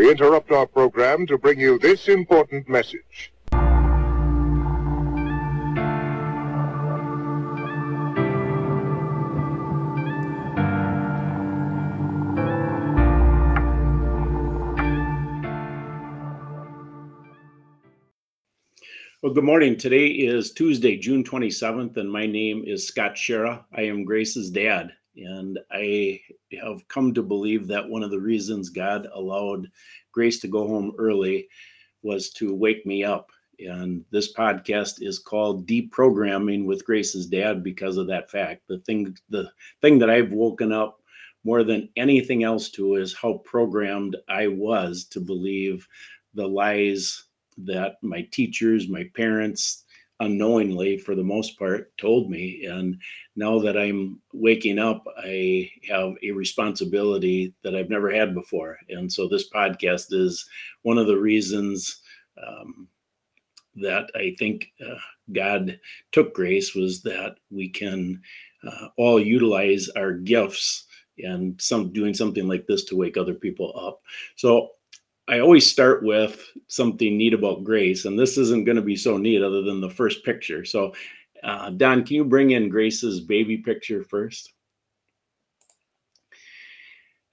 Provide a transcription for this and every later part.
We interrupt our program to bring you this important message. Well, good morning. Today is Tuesday, June 27th, and my name is Scott Schara. I am Grace's dad, and I have come to believe that one of the reasons God allowed Grace to go home early was to wake me up. And this podcast is called Deprogramming with Grace's Dad because of that fact. The thing, the thing that I've woken up more than anything else to is how programmed I was to believe the lies that my teachers, my parents, unknowingly for the most part told me. And now that i'm waking up i have a responsibility that i've never had before. And so this podcast is one of the reasons um, that i think uh, god took grace was that we can uh, all utilize our gifts and some doing something like this to wake other people up. So I always start with something neat about Grace, and this isn't going to be so neat other than the first picture. So, uh, Don, can you bring in Grace's baby picture first?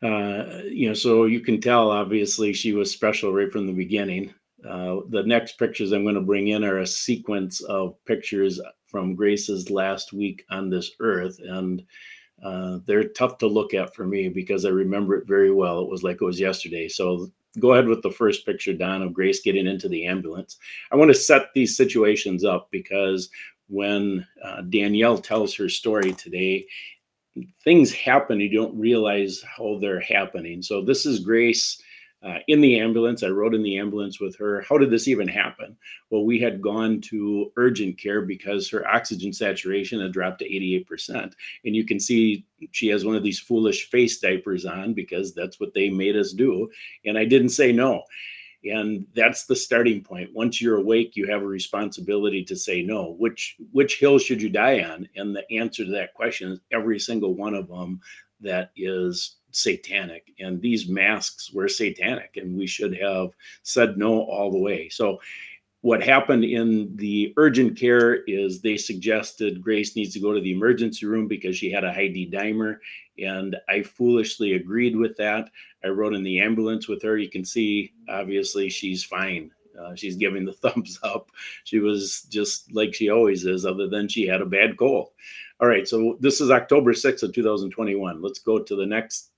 Uh, you know, so you can tell obviously she was special right from the beginning. Uh, the next pictures I'm going to bring in are a sequence of pictures from Grace's last week on this earth, and uh, they're tough to look at for me because I remember it very well. It was like it was yesterday. So go ahead with the first picture, Don, of Grace getting into the ambulance. I want to set these situations up because when uh, Danielle tells her story today, things happen. You don't realize how they're happening. So this is Grace uh, in the ambulance. I rode in the ambulance with her. How did this even happen? Well, we had gone to urgent care because her oxygen saturation had dropped to 88%. And you can see she has one of these foolish face diapers on because that's what they made us do. And I didn't say no. And that's the starting point. Once you're awake, you have a responsibility to say no. Which which hill should you die on? And the answer to that question is every single one of them that is satanic and these masks were satanic and we should have said no all the way so what happened in the urgent care is they suggested grace needs to go to the emergency room because she had a d dimer and i foolishly agreed with that i rode in the ambulance with her you can see obviously she's fine uh, she's giving the thumbs up. She was just like she always is, other than she had a bad cold. All right, so this is October 6th of 2021. Let's go to the next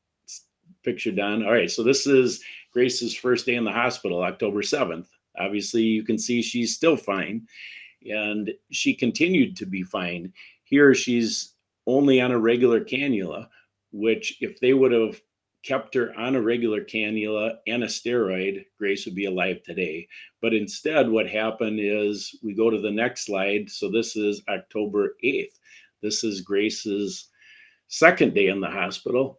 picture done. All right, so this is Grace's first day in the hospital, October 7th. Obviously, you can see she's still fine, and she continued to be fine. Here, she's only on a regular cannula, which, if they would have kept her on a regular cannula and a steroid, Grace would be alive today. But instead, what happened is we go to the next slide. So this is October 8th. This is Grace's second day in the hospital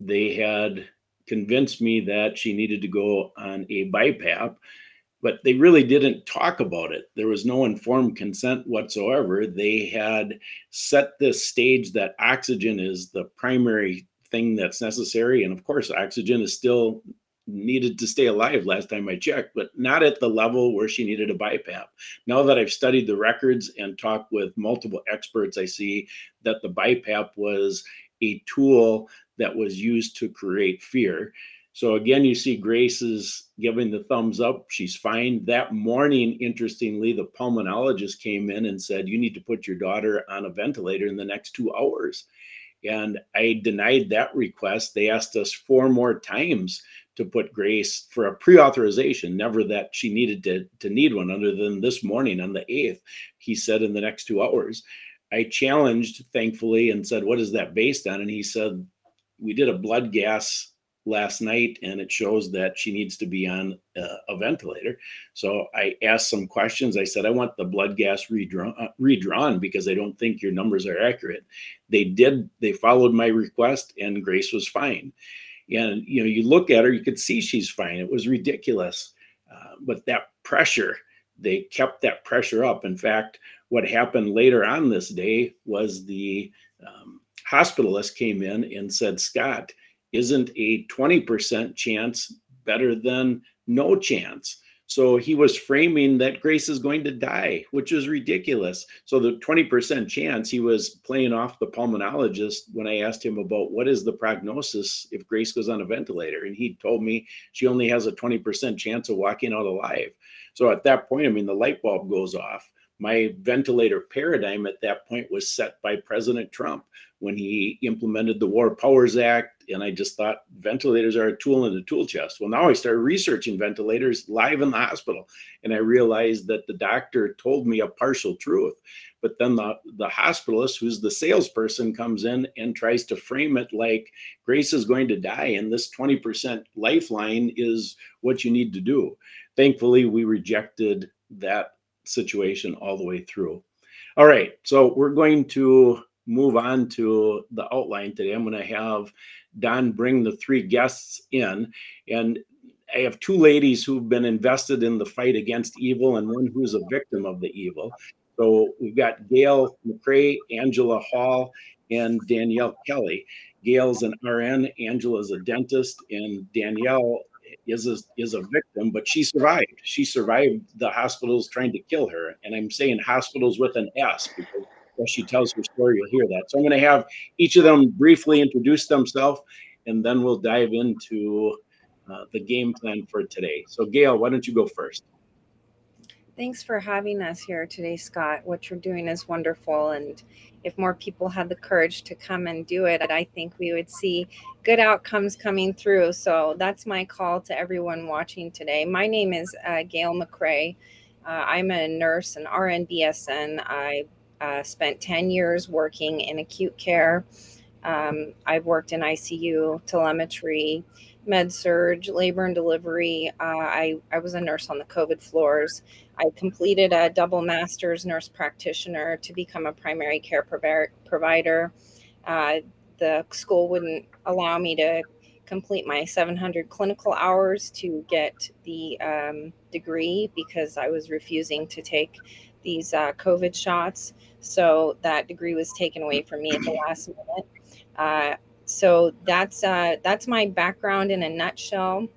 they had convinced me that she needed to go on a BiPAP, but they really didn't talk about it. There was no informed consent whatsoever. They had set this stage that oxygen is the primary thing that's necessary. And of course, oxygen is still needed to stay alive last time I checked, but not at the level where she needed a BiPAP. Now that I've studied the records and talked with multiple experts, I see that the BiPAP was a tool that was used to create fear. So again, you see Grace is giving the thumbs up. She's fine. That morning, interestingly, the pulmonologist came in and said, You need to put your daughter on a ventilator in the next two hours. And I denied that request. They asked us four more times to put Grace for a pre-authorization, never that she needed to, to need one, other than this morning on the 8th. He said in the next two hours. I challenged, thankfully, and said, What is that based on? And he said, We did a blood gas last night and it shows that she needs to be on uh, a ventilator. So I asked some questions. I said, I want the blood gas redrawn, uh, redrawn because I don't think your numbers are accurate. They did, they followed my request and Grace was fine. And, you know, you look at her, you could see she's fine. It was ridiculous. Uh, but that pressure, they kept that pressure up. In fact, what happened later on this day was the um, hospitalist came in and said, Scott, isn't a 20% chance better than no chance. So he was framing that Grace is going to die, which is ridiculous. So the 20% chance he was playing off the pulmonologist when I asked him about what is the prognosis if Grace goes on a ventilator. And he told me she only has a 20% chance of walking out alive. So at that point, I mean, the light bulb goes off. My ventilator paradigm at that point was set by President Trump when he implemented the War Powers Act. And I just thought ventilators are a tool in the tool chest. Well, now I started researching ventilators live in the hospital. And I realized that the doctor told me a partial truth. But then the, the hospitalist, who's the salesperson, comes in and tries to frame it like Grace is going to die. And this 20% lifeline is what you need to do. Thankfully, we rejected that situation all the way through. All right. So we're going to move on to the outline today. I'm going to have Don bring the three guests in. And I have two ladies who've been invested in the fight against evil and one who's a victim of the evil. So we've got Gail Macrae, Angela Hall, and Danielle Kelly. Gail's an RN, Angela's a dentist, and Danielle is a, is a victim, but she survived. She survived the hospitals trying to kill her. And I'm saying hospitals with an S because as she tells her story, you'll hear that. So I'm going to have each of them briefly introduce themselves, and then we'll dive into uh, the game plan for today. So, Gail, why don't you go first? Thanks for having us here today, Scott. What you're doing is wonderful. And if more people had the courage to come and do it, I think we would see good outcomes coming through. So that's my call to everyone watching today. My name is uh, Gail Macrae. Uh, I'm a nurse, an RN BSN. I uh, spent 10 years working in acute care. Um, I've worked in ICU, telemetry, med surg, labor and delivery. Uh, I, I was a nurse on the COVID floors. I completed a double master's nurse practitioner to become a primary care provider. Uh, the school wouldn't allow me to complete my 700 clinical hours to get the um, degree because I was refusing to take these uh, COVID shots. So that degree was taken away from me at the last minute. Uh, so that's uh, that's my background in a nutshell.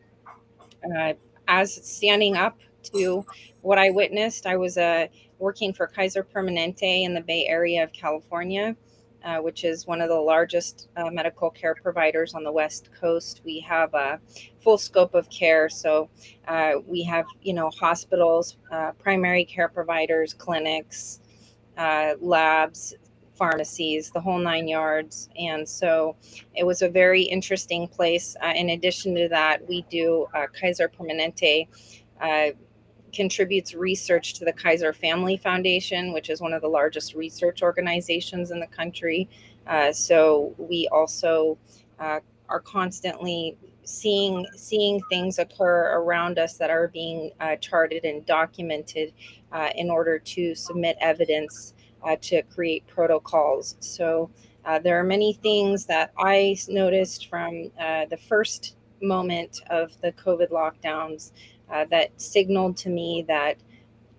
Uh, as standing up to what I witnessed, I was uh, working for Kaiser Permanente in the Bay Area of California, uh, which is one of the largest uh, medical care providers on the West Coast. We have a full scope of care, so uh, we have you know hospitals, uh, primary care providers, clinics, uh, labs, pharmacies, the whole nine yards. And so it was a very interesting place. Uh, in addition to that, we do uh, Kaiser Permanente. Uh, contributes research to the Kaiser Family Foundation, which is one of the largest research organizations in the country. Uh, so we also uh, are constantly seeing seeing things occur around us that are being uh, charted and documented uh, in order to submit evidence uh, to create protocols. So uh, there are many things that I noticed from the first moment of the COVID lockdowns uh, that signaled to me that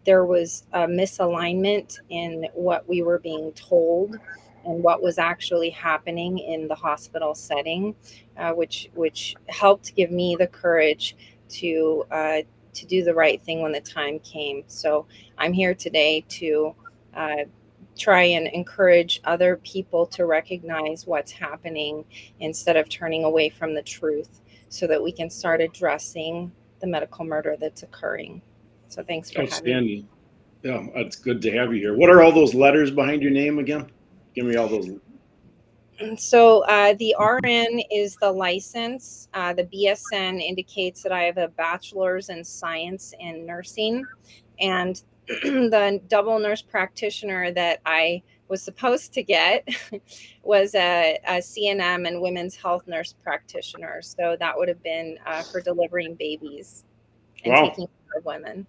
there was a misalignment in what we were being told and what was actually happening in the hospital setting, uh, which which helped give me the courage to uh, to do the right thing when the time came. So I'm here today to uh, try and encourage other people to recognize what's happening instead of turning away from the truth so that we can start addressing the medical murder that's occurring. So thanks for having me. Yeah, it's good to have you here. What are all those letters behind your name again? Give me all those. So uh, the RN is the license. Uh, the BSN indicates that I have a bachelor's in science and nursing, and the double nurse practitioner that I was supposed to get was a, a, CNM and women's health nurse practitioner. So that would have been uh, for delivering babies and wow. taking care of women.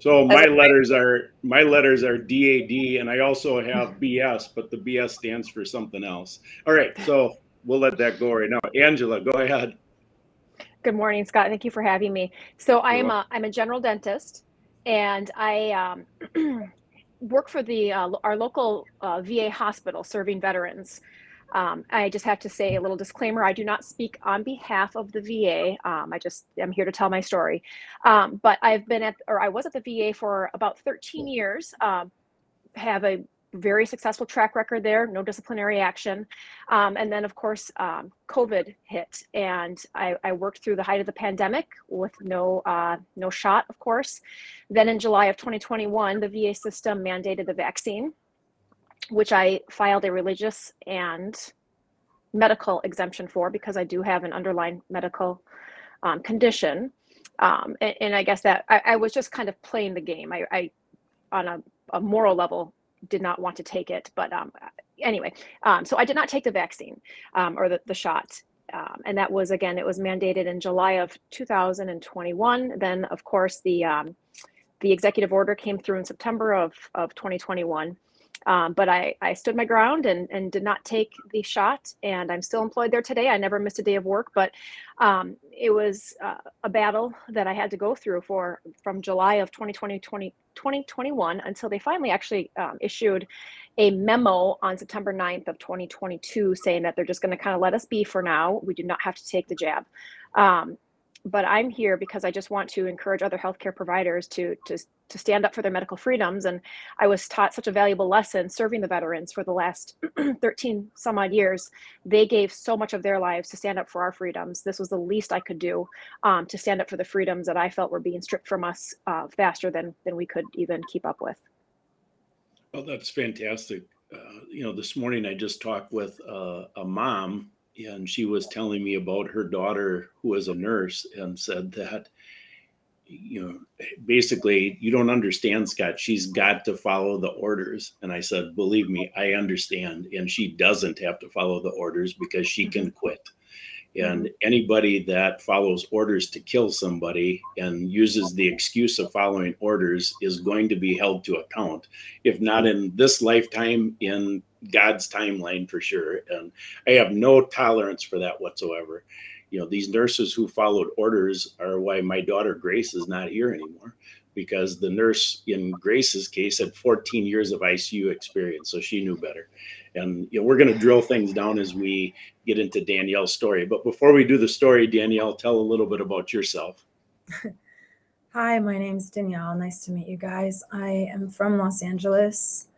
So my letters are my letters are DAD, and I also have BS, but the BS stands for something else. All right, so we'll let that go right now. Angela, go ahead. Good morning, Scott. Thank you for having me. So I am a I'm a general dentist and I um, work for the uh, our local uh, VA hospital serving veterans. Um, I just have to say a little disclaimer. I do not speak on behalf of the VA. Um, I just am here to tell my story. Um, but I've been at, or I was at the VA for about 13 years. Um, have a very successful track record there, no disciplinary action. Um, and then, of course, um, COVID hit, and I, I, worked through the height of the pandemic with no uh, no shot, of course. Then in July of 2021, the VA system mandated the vaccine, which I filed a religious and medical exemption for because I do have an underlying medical um, condition. Um, and, and, I guess that I, I, was just kind of playing the game. I, I on a, a moral level, did not want to take it. But um, anyway, um, so I did not take the vaccine um, or the, the shot. Um, and that was, again, it was mandated in July of 2021. Then, of course, the, um, the executive order came through in September of, of 2021. Um, but I, I stood my ground and, and did not take the shot, and I'm still employed there today. I never missed a day of work, but it was uh, a battle that I had to go through for from July of 2020, 20, 2021 until they finally actually um, issued a memo on September 9th of 2022 saying that they're just going to kind of let us be for now. We do not have to take the jab. Um, but I'm here because I just want to encourage other healthcare providers to to to stand up for their medical freedoms. And I was taught such a valuable lesson serving the veterans for the last 13 some odd years. They gave so much of their lives to stand up for our freedoms. This was the least I could do um, to stand up for the freedoms that I felt were being stripped from us uh, faster than than we could even keep up with. Well, that's fantastic. Uh, you know, this morning I just talked with uh, a mom and she was telling me about her daughter who was a nurse and said that you know basically you don't understand scott. She's got to follow the orders. And i said believe me i understand. And she doesn't have to follow the orders because she can mm-hmm. quit. And mm-hmm. anybody that follows orders to kill somebody and uses the excuse of following orders is going to be held to account. If not in this lifetime in God's timeline for sure. And I have no tolerance for that whatsoever. You know, these nurses who followed orders are why my daughter Grace is not here anymore because the nurse in Grace's case had 14 years of ICU experience, so she knew better. And you know, we're going to drill things down as we get into Danielle's story. But before we do the story, Danielle, tell a little bit about yourself. Hi, my name's Danielle. Nice to meet you guys. I am from Los Angeles.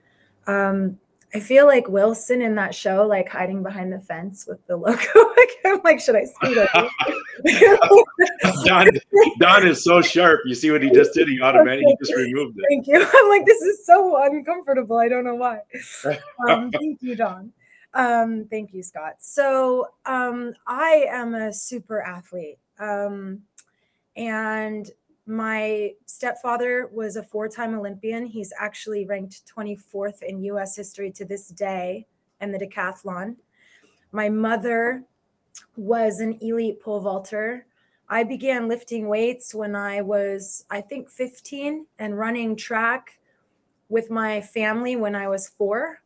Um, I feel like Wilson in that show, like hiding behind the fence with the logo. I'm like, should I speed up? Don, Don is so sharp. You see what he just did? He automatically he just removed it. Thank you. I'm like, this is so uncomfortable. I don't know why. Um, thank you, Don. Um, thank you, Scott. So um, I am a super athlete. Um, and my stepfather was a four time Olympian. He's actually ranked 24th in US history to this day in the decathlon. My mother was an elite pole vaulter. I began lifting weights when I was, I think, 15 and running track with my family when I was four.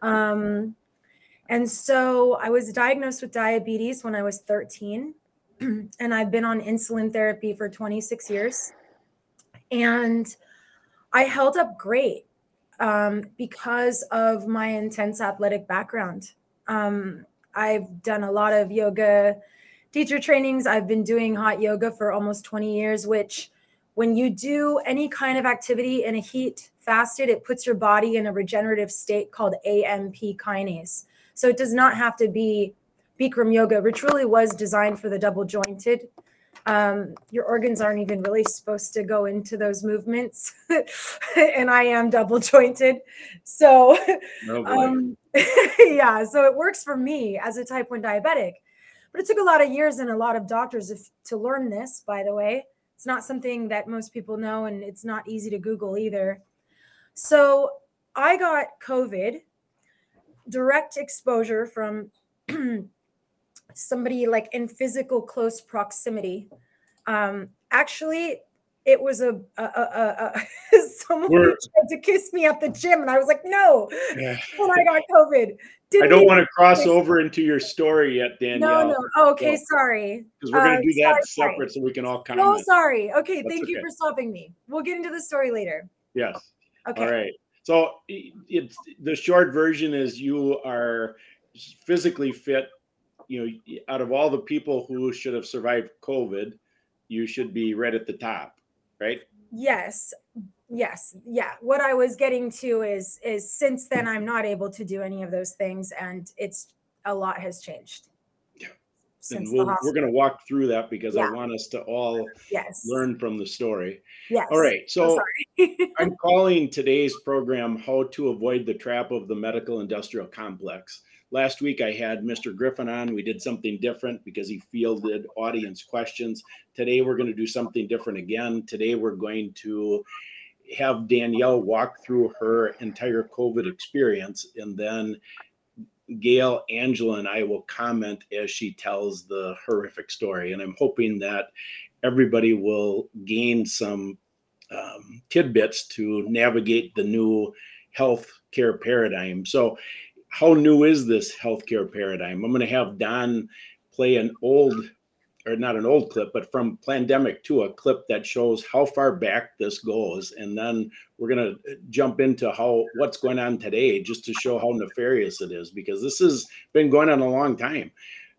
Um, and so I was diagnosed with diabetes when I was 13. and I've been on insulin therapy for 26 years. And I held up great um, because of my intense athletic background. Um, I've done a lot of yoga teacher trainings. I've been doing hot yoga for almost 20 years, which when you do any kind of activity in a heat fasted, it puts your body in a regenerative state called AMP kinase. So it does not have to be Bikram yoga, which really was designed for the double jointed. Um, your organs aren't even really supposed to go into those movements. and I am double jointed. So, oh um, yeah, so it works for me as a type 1 diabetic. But it took a lot of years and a lot of doctors if, to learn this, by the way. It's not something that most people know, and it's not easy to Google either. So I got COVID, direct exposure from somebody like in physical close proximity. Um, actually, it was a, a, a, a someone tried to kiss me at the gym, and I was like, no. Yeah. When I got COVID, Didn't I don't want to cross over into your story yet, Danielle. No, no. Oh, okay, so, sorry. Because we're going to uh, do that sorry, separate sorry. so we can all comment. Oh, sorry. Okay, That's thank okay. you for stopping me. We'll get into the story later. Yes. Okay. All right. So it's the short version is you are physically fit, you know, out of all the people who should have survived COVID, you should be right at the top, right? Yes. Yes. Yeah. What I was getting to is is since then I'm not able to do any of those things and it's a lot has changed. Yeah. Since and we'll, we're going to walk through that because I want us to all Yes. learn from the story. Yes. All right. So sorry. I'm calling today's program How to Avoid the Trap of the Medical Industrial Complex. Last week I had Mr. Griffin on. We did something different because he fielded audience questions. Today we're going to do something different again. Today we're going to have Danielle walk through her entire COVID experience and then Gail, Angela, and I will comment as she tells the horrific story. And I'm hoping that everybody will gain some um, tidbits to navigate the new healthcare paradigm. So, how new is this healthcare paradigm? I'm going to have Don play an old, or not an old clip, but from Plandemic to a clip that shows how far back this goes, and then we're going to uh, jump into how what's going on today, just to show how nefarious it is, because this has been going on a long time.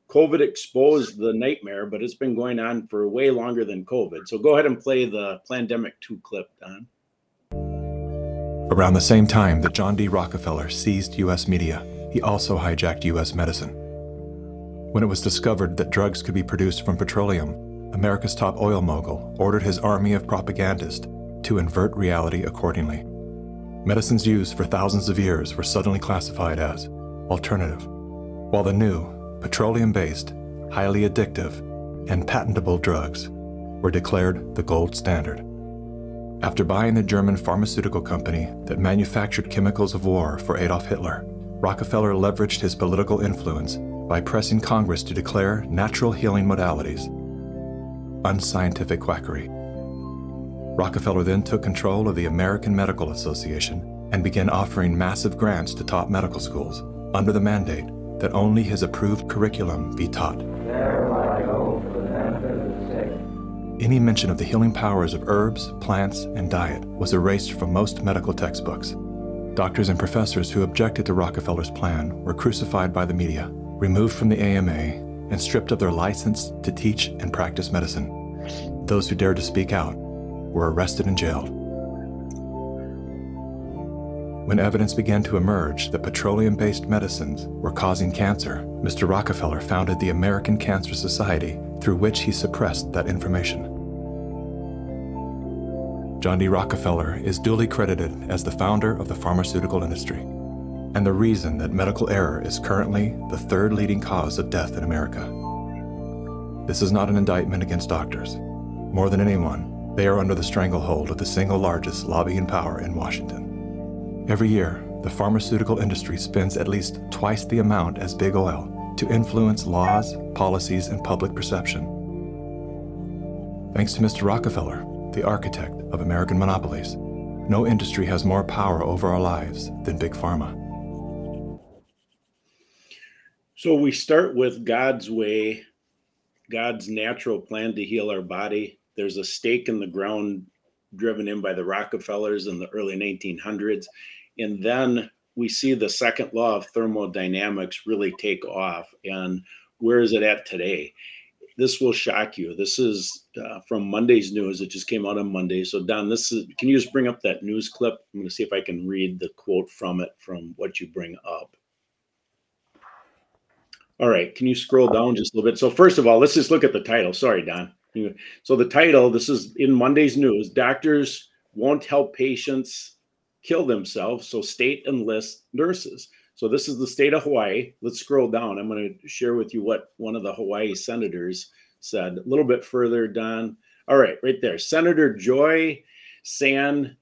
COVID exposed the nightmare, but it's been going on for way longer than COVID. So go ahead and play the Plandemic two clip, Don. Around the same time that John D. Rockefeller seized U.S. media, he also hijacked U.S. medicine. When it was discovered that drugs could be produced from petroleum, America's top oil mogul ordered his army of propagandists to invert reality accordingly. Medicines used for thousands of years were suddenly classified as alternative, while the new, petroleum based, highly addictive, and patentable drugs were declared the gold standard. After buying the German pharmaceutical company that manufactured chemicals of war for Adolf Hitler, Rockefeller leveraged his political influence by pressing Congress to declare natural healing modalities unscientific quackery. Rockefeller then took control of the American Medical Association and began offering massive grants to top medical schools under the mandate that only his approved curriculum be taught. Any mention of the healing powers of herbs, plants, and diet was erased from most medical textbooks. Doctors and professors who objected to Rockefeller's plan were crucified by the media, removed from the AMA, and stripped of their license to teach and practice medicine. Those who dared to speak out were arrested and jailed. When evidence began to emerge that petroleum based medicines were causing cancer, Mr. Rockefeller founded the American Cancer Society, through which he suppressed that information. John D. Rockefeller is duly credited as the founder of the pharmaceutical industry and the reason that medical error is currently the third leading cause of death in America. This is not an indictment against doctors. More than anyone, they are under the stranglehold of the single largest lobbying power in Washington. Every year, the pharmaceutical industry spends at least twice the amount as big oil to influence laws, policies, and public perception. Thanks to Mr. Rockefeller, the architect of American monopolies, no industry has more power over our lives than Big Pharma. So we start with God's way, God's natural plan to heal our body. There's a stake in the ground driven in by the Rockefellers in the early 1900s. And then we see the second law of thermodynamics really take off. And where is it at today? This will shock you. This is uh, from Monday's news. It just came out on Monday. So, Don, this is, can you just bring up that news clip? I'm going to see if I can read the quote from it from what you bring up. All right, can you scroll down just a little bit? So first of all, let's just look at the title. Sorry, Don. So the title, this is in Monday's news. Doctors won't help patients kill themselves, so state enlists nurses. So this is the state of Hawaii. Let's scroll down. I'm going to share with you what one of the Hawaii senators said. A little bit further, down. All right, right there. Senator Joy San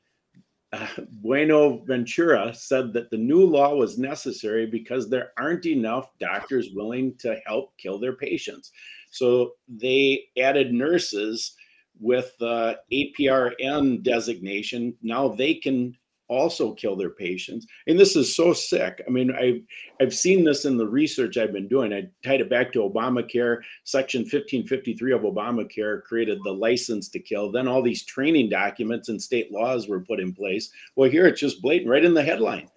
uh, Buenaventura said that the new law was necessary because there aren't enough doctors willing to help kill their patients. So they added nurses with the APRN designation. Now they can also kill their patients. And this is so sick. I mean, I've, I've seen this in the research I've been doing. I tied it back to Obamacare. Section 1553 of Obamacare created the license to kill. Then all these training documents and state laws were put in place. Well, here it's just blatant right in the headline.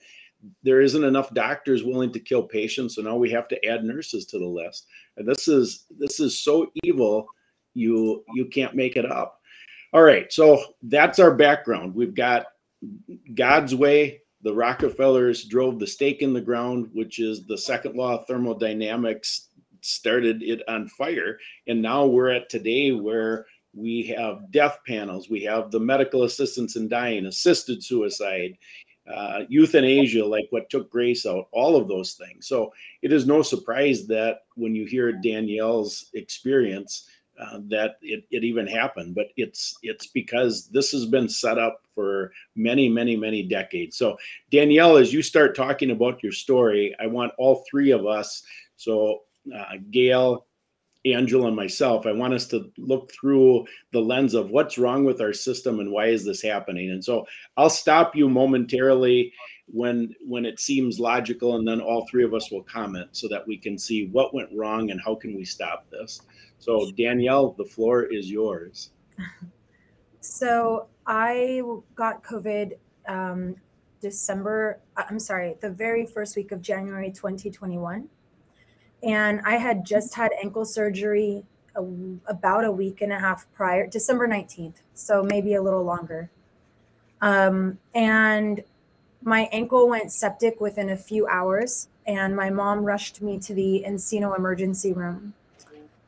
there isn't enough doctors willing to kill patients, so now we have to add nurses to the list. And this is this is so evil, you you can't make it up. All right, so that's our background. We've got God's way. The Rockefellers drove the stake in the ground, which is the second law of thermodynamics, started it on fire. And now we're at today where we have death panels, we have the medical assistance in dying, assisted suicide, uh, euthanasia, like what took Grace out, all of those things. So it is no surprise that when you hear Danielle's experience, uh, that it, it even happened. But it's it's because this has been set up for many, many, many decades. So Danielle, as you start talking about your story, I want all three of us. So uh, Gail, Angela and myself, I want us to look through the lens of what's wrong with our system and why is this happening. And so I'll stop you momentarily when when it seems logical, and then all three of us will comment so that we can see what went wrong and how can we stop this. So Danielle, the floor is yours. So I got COVID um, December. I'm sorry, the very first week of January 2021 and I had just had ankle surgery a, about a week and a half prior, December 19th, so maybe a little longer. Um, and my ankle went septic within a few hours, and my mom rushed me to the Encino emergency room.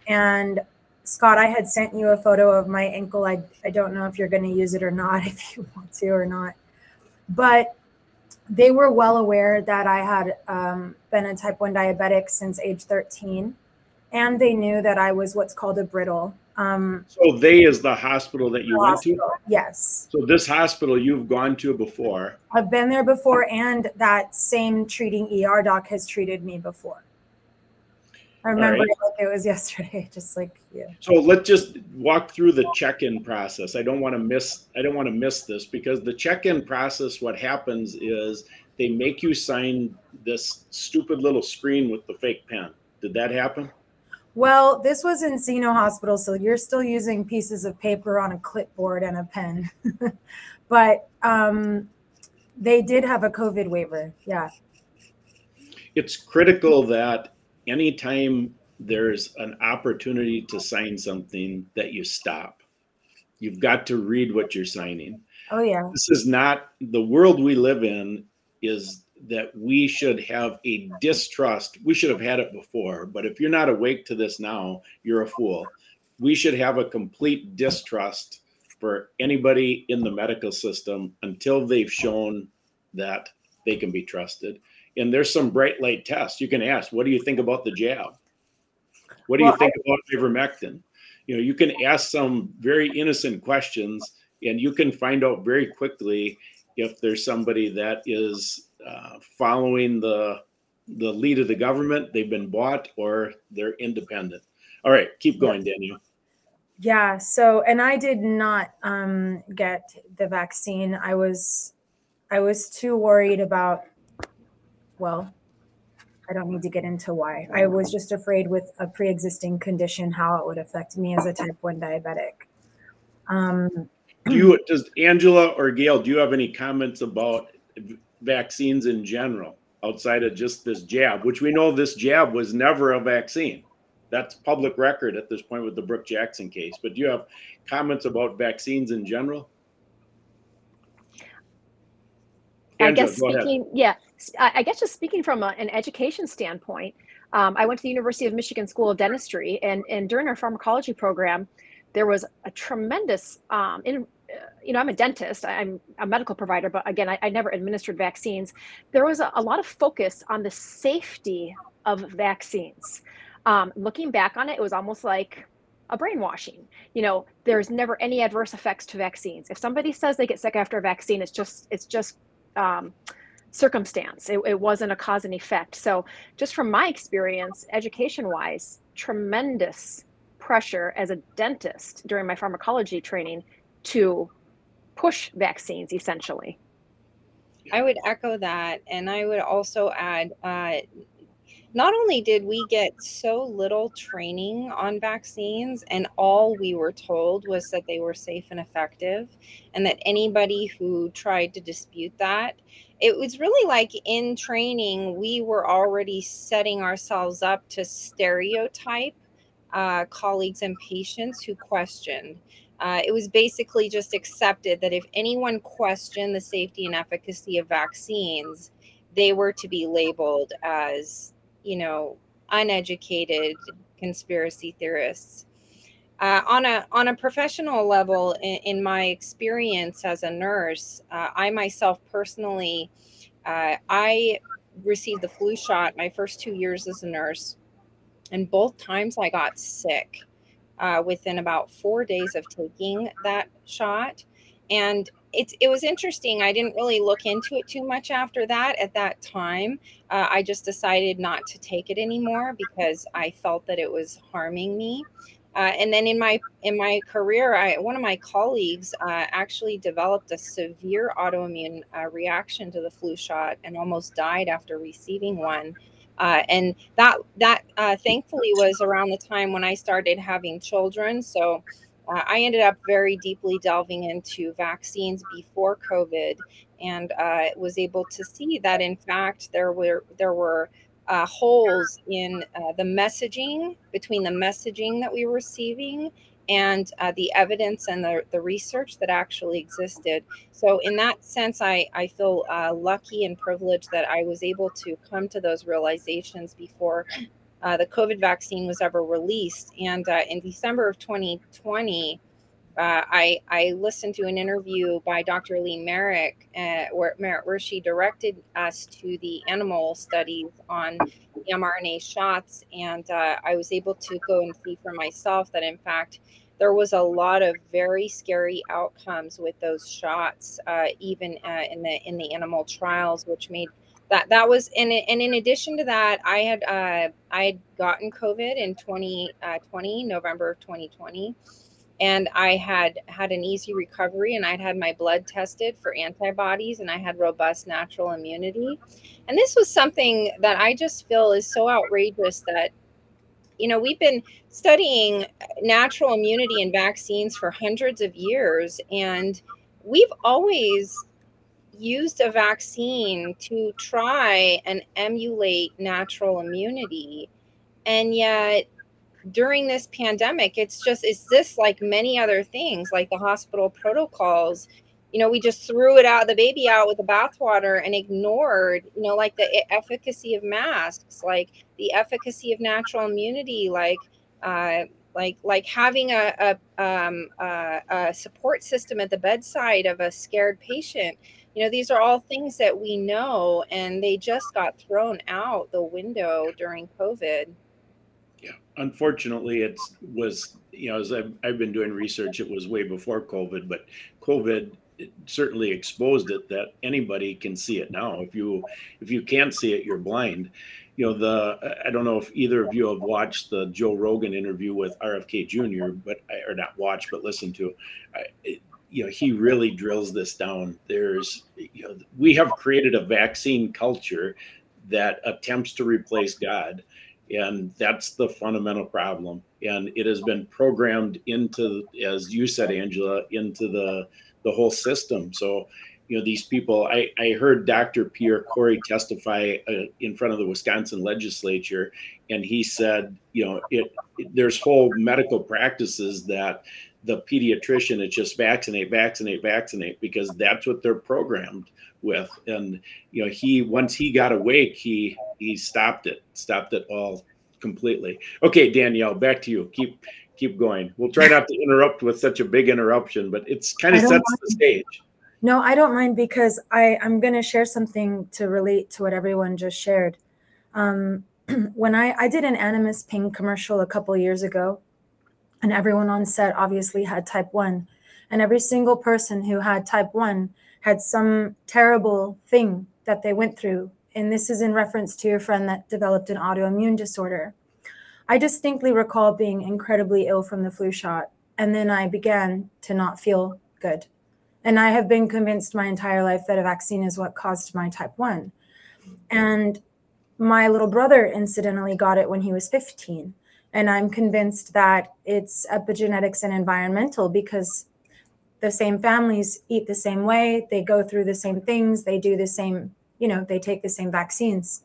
And Scott, I had sent you a photo of my ankle. I, I don't know if you're going to use it or not, if you want to or not. But they were well aware that I had um, been a type 1 diabetic since age 13, and they knew that I was what's called a brittle. Um, so they is the hospital that you went hospital, to? Yes. So this hospital you've gone to before? I've been there before, and that same treating ER doc has treated me before. I remember right. it like it was yesterday, just like yeah. So let's just walk through the check-in process. I don't want to miss I don't want to miss this because the check-in process, what happens is they make you sign this stupid little screen with the fake pen. Did that happen? Well, this was in Encino Hospital, so you're still using pieces of paper on a clipboard and a pen. but um, they did have a COVID waiver. Yeah. It's critical that anytime there's an opportunity to sign something that you stop. You've got to read what you're signing. Oh yeah. This is not the world we live in is that we should have a distrust. We should have had it before, but if you're not awake to this now, you're a fool. We should have a complete distrust for anybody in the medical system until they've shown that they can be trusted and there's some bright light tests you can ask. What do you think about the jab? What do well, you think I, about ivermectin? You know, you can ask some very innocent questions, and you can find out very quickly if there's somebody that is uh, following the the lead of the government, they've been bought, or they're independent. All right, keep going, Daniel. Yeah. So, and I did not um, get the vaccine. I was, I was too worried about well, I don't need to get into why. I was just afraid with a pre-existing condition how it would affect me as a type 1 diabetic. Um, do you does Angela or Gail, do you have any comments about vaccines in general outside of just this jab, which we know this jab was never a vaccine. That's public record at this point with the Brook Jackson case. But do you have comments about vaccines in general? Angela, I guess speaking, yeah, I guess just speaking from a, an education standpoint, um, I went to the University of Michigan School of Dentistry, and and during our pharmacology program, there was a tremendous um, in, uh, you know, I'm a dentist, I'm a medical provider, but again, I, I never administered vaccines. There was a, a, lot of focus on the safety of vaccines. Um, looking back on it, it was almost like a brainwashing. You know, there's never any adverse effects to vaccines. If somebody says they get sick after a vaccine, it's just it's just um, circumstance. It, it wasn't a cause and effect. So, just from my experience, education wise, tremendous pressure as a dentist during my pharmacology training to push vaccines essentially. I would echo that. And I would also add uh, not only did we get so little training on vaccines, and all we were told was that they were safe and effective, and that anybody who tried to dispute that, it was really like in training, we were already setting ourselves up to stereotype uh, colleagues and patients who questioned. Uh, it was basically just accepted that if anyone questioned the safety and efficacy of vaccines, they were to be labeled as you know, uneducated conspiracy theorists. Uh, on a on a professional level, in, in my experience as a nurse, uh, I myself personally, uh, I received the flu shot my first two years as a nurse, and both times I got sick uh, within about four days of taking that shot, and it's it was interesting. I didn't really look into it too much after that. At that time, uh, I just decided not to take it anymore because I felt that it was harming me. Uh, and then in my in my career, I, one of my colleagues uh, actually developed a severe autoimmune uh, reaction to the flu shot and almost died after receiving one. Uh, and that that uh, thankfully was around the time when I started having children. So uh, I ended up very deeply delving into vaccines before COVID, and uh, was able to see that in fact there were there were uh, holes in uh, the messaging between the messaging that we were receiving and uh, the evidence and the, the research that actually existed. So, in that sense, I, I feel uh, lucky and privileged that I was able to come to those realizations before uh, the COVID vaccine was ever released. And uh, in December of 2020, uh, I, I listened to an interview by Dr. Lee Merritt, uh, where, where she directed us to the animal studies on mRNA shots. And uh, I was able to go and see for myself that, in fact, there was a lot of very scary outcomes with those shots, uh, even in the in the animal trials, which made that that was and and in addition to that, I had uh, I had gotten COVID in 2020 uh, November of 2020, and I had had an easy recovery, and I'd had my blood tested for antibodies, and I had robust natural immunity, and this was something that I just feel is so outrageous that you know we've been studying natural immunity and vaccines for hundreds of years and we've always used a vaccine to try and emulate natural immunity. And yet, during this pandemic, it's just, is this like many other things, like the hospital protocols? You know, we just threw it out, the baby out with the bathwater and ignored, you know, like the efficacy of masks, like the efficacy of natural immunity, like, uh, like like having a, a, um, a, a support system at the bedside of a scared patient you know these are all things that we know and they just got thrown out the window during covid. Yeah unfortunately it was you know as I've, I've been doing research it was way before covid but covid certainly exposed it that anybody can see it now. If you if you can't see it you're blind. You know the i don't know if either of you have watched the joe rogan interview with rfk jr but or not watch but listen to. I, you know he really drills this down. There's you know we have created a vaccine culture that attempts to replace god and that's the fundamental problem. And it has been programmed into as you said angela into the the whole system. So you know these people i i heard dr pierre kory testify uh, in front of the wisconsin legislature and he said you know it, it there's whole medical practices that the pediatrician is just vaccinate, vaccinate, vaccinate because that's what they're programmed with. And you know, he once he got awake, he he stopped it, stopped it all completely. Okay, Danielle, back to you. Keep keep going. We'll try not to interrupt with such a big interruption, but it's kind of sets mind. the stage. No, I don't mind because I I'm going to share something to relate to what everyone just shared. Um, when I I did an animas Ping commercial a couple years ago and everyone on set obviously had type 1 and every single person who had type 1 had some terrible thing that they went through. And this is in reference to your friend that developed an autoimmune disorder. I distinctly recall being incredibly ill from the flu shot. And then i began to not feel good. And i have been convinced my entire life that a vaccine is what caused my type 1 and my little brother incidentally got it when he was 15. And I'm convinced that it's epigenetics and environmental because the same families eat the same way, they go through the same things, they do the same, you know, they take the same vaccines.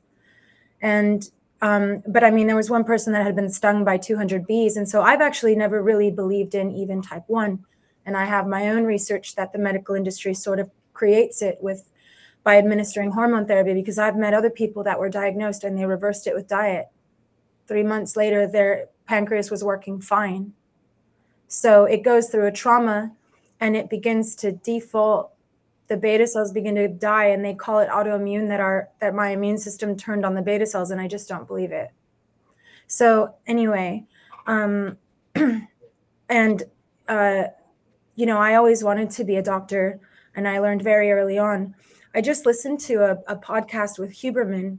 And, um, but I mean, there was one person that had been stung by 200 bees. And so I've actually never really believed in even type 1. And I have my own research that the medical industry sort of creates it with by administering hormone therapy because I've met other people that were diagnosed and they reversed it with diet. Three months later, their pancreas was working fine. So it goes through a trauma and it begins to default. The beta cells begin to die, and they call it autoimmune that our that my immune system turned on the beta cells, and I just don't believe it. So anyway, um, and uh, you know, I always wanted to be a doctor, and I learned very early on I just listened to a, a podcast with Huberman,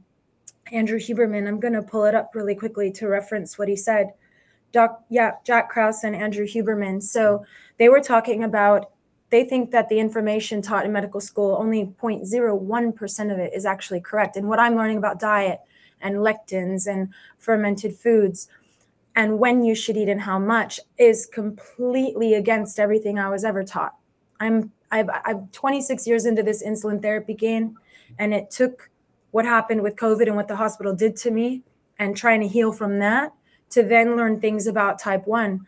Andrew Huberman. I'm going to pull it up really quickly to reference what he said. Doc, yeah, Jack Krause and Andrew Huberman. So they were talking about they think that the information taught in medical school only 0.01% of it is actually correct. And what I'm learning about diet and lectins and fermented foods and when you should eat and how much is completely against everything I was ever taught. I'm I've, I'm 26 years into this insulin therapy game, and it took what happened with COVID and what the hospital did to me and trying to heal from that to then learn things about type 1.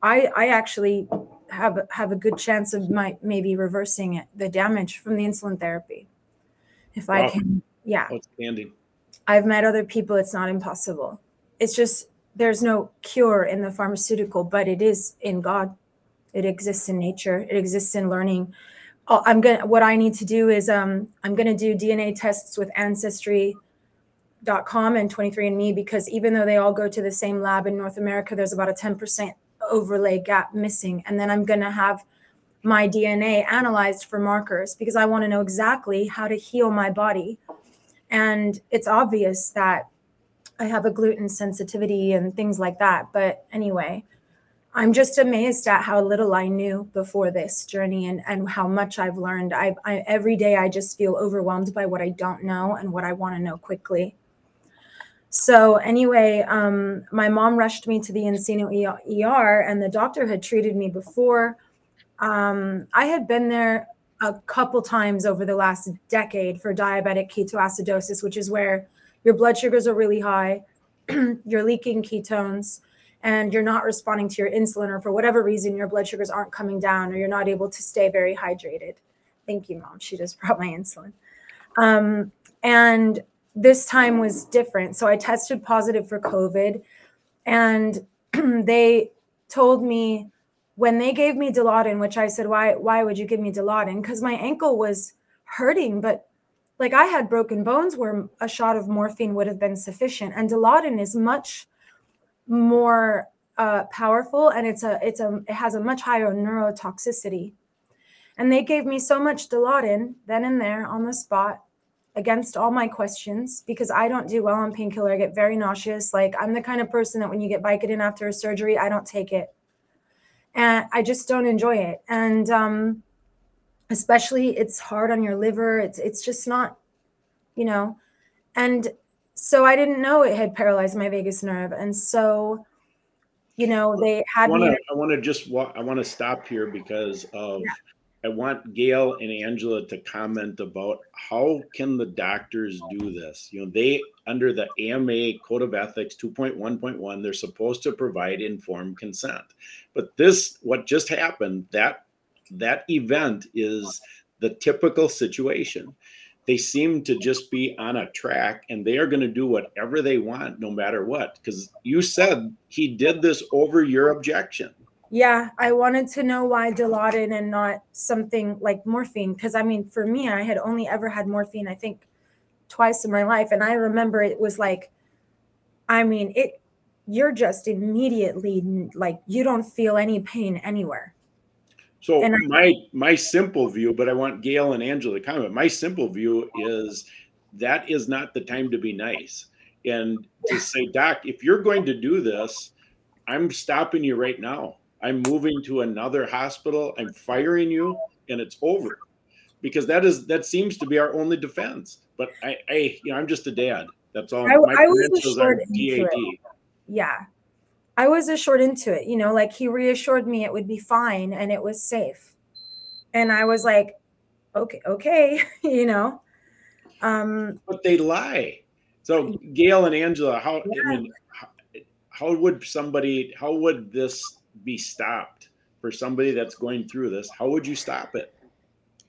I, I actually have have a good chance of my maybe reversing it, the damage from the insulin therapy. If wow. I can, yeah. Outstanding. I've met other people, it's not impossible. It's just there's no cure in the pharmaceutical, but it is in God. It exists in nature. It exists in learning. Oh, I'm gonna. What I need to do is um, I'm gonna do DNA tests with Ancestry.com and 23andMe because even though they all go to the same lab in North America, there's about a 10% overlay gap missing, and then I'm gonna have my DNA analyzed for markers because I want to know exactly how to heal my body. And it's obvious that I have a gluten sensitivity and things like that. But anyway, I'm just amazed at how little I knew before this journey and, and how much I've learned. I, I every day I just feel overwhelmed by what I don't know and what I want to know quickly. So anyway, um, my mom rushed me to the Encino ER, and the doctor had treated me before. Um, I had been there a couple times over the last decade for diabetic ketoacidosis, which is where your blood sugars are really high, you're leaking ketones and you're not responding to your insulin, or for whatever reason, your blood sugars aren't coming down, or you're not able to stay very hydrated. Thank you, mom. She just brought my insulin. Um, and this time was different. So I tested positive for COVID, and they told me when they gave me Dilaudid, which I said, why, why would you give me Dilaudid? Because my ankle was hurting, but like I had broken bones where a shot of morphine would have been sufficient. And Dilaudid is much more uh, powerful and it's a it's a it has a much higher neurotoxicity. And they gave me so much dilaudid then and there on the spot against all my questions because i don't do well on painkiller. I get very nauseous. Like i'm the kind of person that when you get vicodin after a surgery i don't take it. And i just don't enjoy it. And um especially it's hard on your liver. It's it's just not you know. And so I didn't know it had paralyzed my vagus nerve, and so you know they had I wanna, me. I want to just I want to stop here because of. Yeah. I want Gail and Angela to comment about how can the doctors do this? You know, they under the AMA Code of Ethics 2.1.1, they're supposed to provide informed consent. But this, what just happened, that that event is the typical situation they seem to just be on a track and they are going to do whatever they want no matter what. Because you said he did this over your objection. Yeah i wanted to know why dilaudid and not something like morphine because i mean for me i had only ever had morphine i think twice in my life and i remember it was like i mean it you're just immediately like you don't feel any pain anywhere so and my I, my simple view, but I want Gail and Angela to comment. My simple view is that is not the time to be nice and to say, Doc, if you're going to do this, I'm stopping you right now. I'm moving to another hospital. I'm firing you, and it's over. Because that is that seems to be our only defense. But I, I you know, I'm just a dad. That's all. I- my I was credentials are assured into GAD. it. yeah i was assured into it you know like he reassured me it would be fine and it was safe and i was like okay okay you know um But they lie. So Gail and Angela, how Yeah. I mean, how, how would somebody? How would this be stopped for somebody that's going through this? How would you stop it?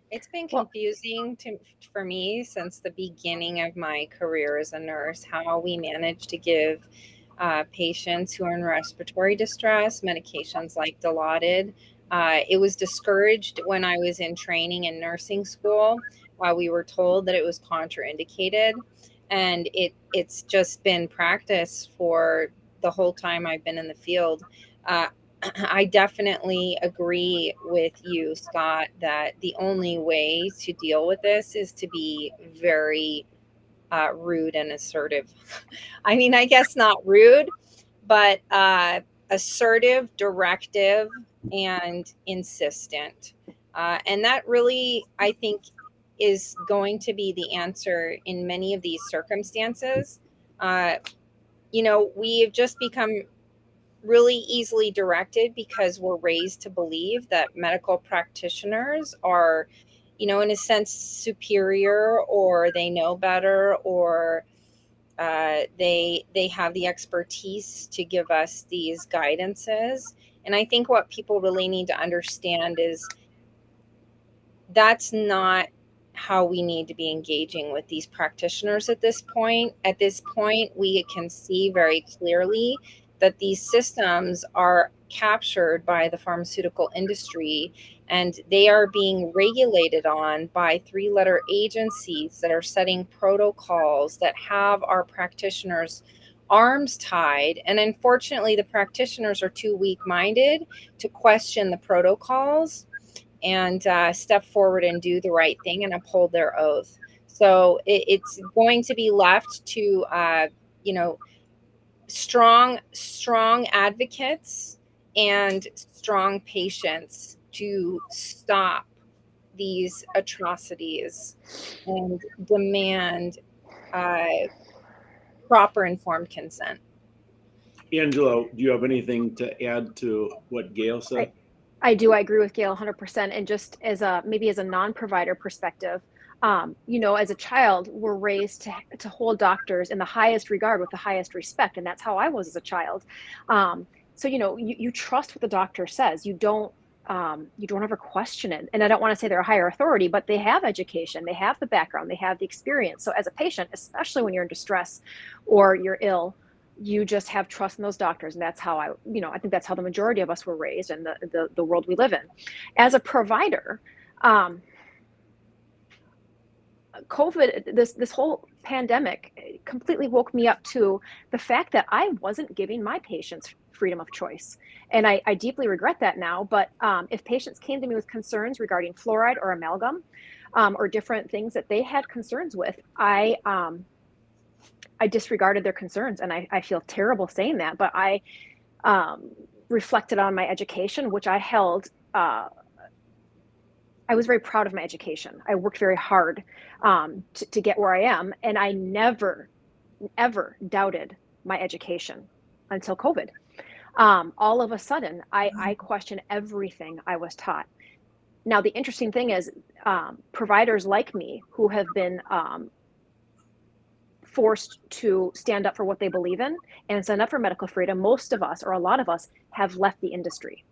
It's been confusing to for me since the beginning of my career as a nurse how we manage to give uh, patients who are in respiratory distress medications like Dilaudid. Uh, it was discouraged when I was in training in nursing school while we were told that it was contraindicated, and it it's just been practice for the whole time I've been in the field. Uh, I definitely agree with you, Scott, that the only way to deal with this is to be very uh, rude and assertive. I mean, I guess not rude, but uh, assertive, directive, and insistent. Uh, and that really, I think, is going to be the answer in many of these circumstances. Uh, you know, we have just become really easily directed because we're raised to believe that medical practitioners are you know in a sense superior or they know better or uh, they they have the expertise to give us these guidances. And i think what people really need to understand is that's not how we need to be engaging with these practitioners at this point. At this point we can see very clearly that these systems are captured by the pharmaceutical industry and they are being regulated on by three letter agencies that are setting protocols that have our practitioners arms tied. And unfortunately the practitioners are too weak minded to question the protocols and uh, step forward and do the right thing and uphold their oath. So it, it's going to be left to uh, you know strong strong advocates and strong patience to stop these atrocities and demand uh, proper informed consent Angela, do you have anything to add to what Gail said? I do. I agree with Gail 100%. And just as a maybe as a non-provider perspective, um, you know, as a child, we're raised to, to hold doctors in the highest regard with the highest respect, and that's how I was as a child. Um, so you know, you, you trust what the doctor says. You don't um, you don't ever question it. And I don't want to say they're a higher authority, but they have education, they have the background, they have the experience. So as a patient, especially when you're in distress or you're ill, you just have trust in those doctors and that's how i you know i think that's how the majority of us were raised and the the, the world we live in as a provider um, covid this this whole pandemic completely woke me up to the fact that i wasn't giving my patients freedom of choice and i, I deeply regret that now but um, if patients came to me with concerns regarding fluoride or amalgam um, or different things that they had concerns with i um, I disregarded their concerns, and I, I feel terrible saying that, but I um, reflected on my education, which I held. Uh, I was very proud of my education. I worked very hard um, to, to get where I am, and I never, ever doubted my education until COVID. Um, all of a sudden, I, I question everything I was taught. Now, the interesting thing is, um, providers like me who have been um, forced to stand up for what they believe in and stand up for medical freedom, most of us, or a lot of us, have left the industry.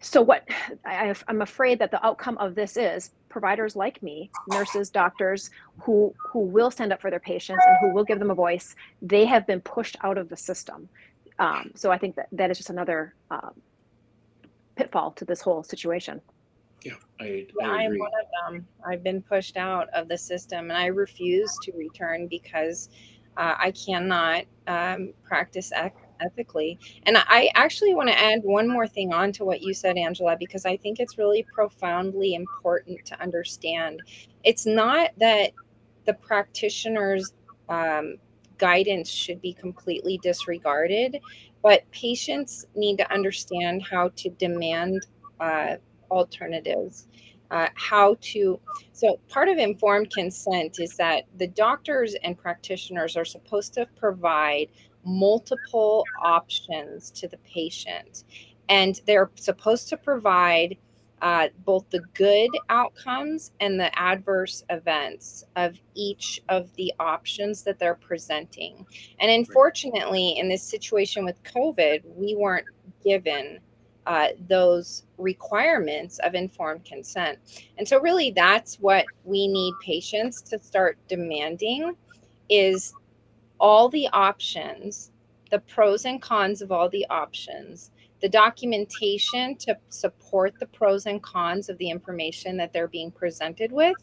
So, what I, I'm afraid that the outcome of this is providers like me, nurses, doctors, who who will stand up for their patients and who will give them a voice, they have been pushed out of the system. Um, so, I think that that is just another um, pitfall to this whole situation. Yeah, I, Yeah, I I'm agree. one of them. I've been pushed out of the system and I refuse to return because uh, I cannot um, practice ec- ethically. And I actually want to add one more thing on to what you said, Angela, because I think it's really profoundly important to understand. It's not that the practitioner's um, guidance should be completely disregarded, but patients need to understand how to demand uh, alternatives. uh, how to. So, part of informed consent is that the doctors and practitioners are supposed to provide multiple options to the patient, and they're supposed to provide uh, both the good outcomes and the adverse events of each of the options that they're presenting. And unfortunately, in this situation with COVID, we weren't given uh, those requirements of informed consent. And so, really, that's what we need patients to start demanding is all the options, the pros and cons of all the options, the documentation to support the pros and cons of the information that they're being presented with,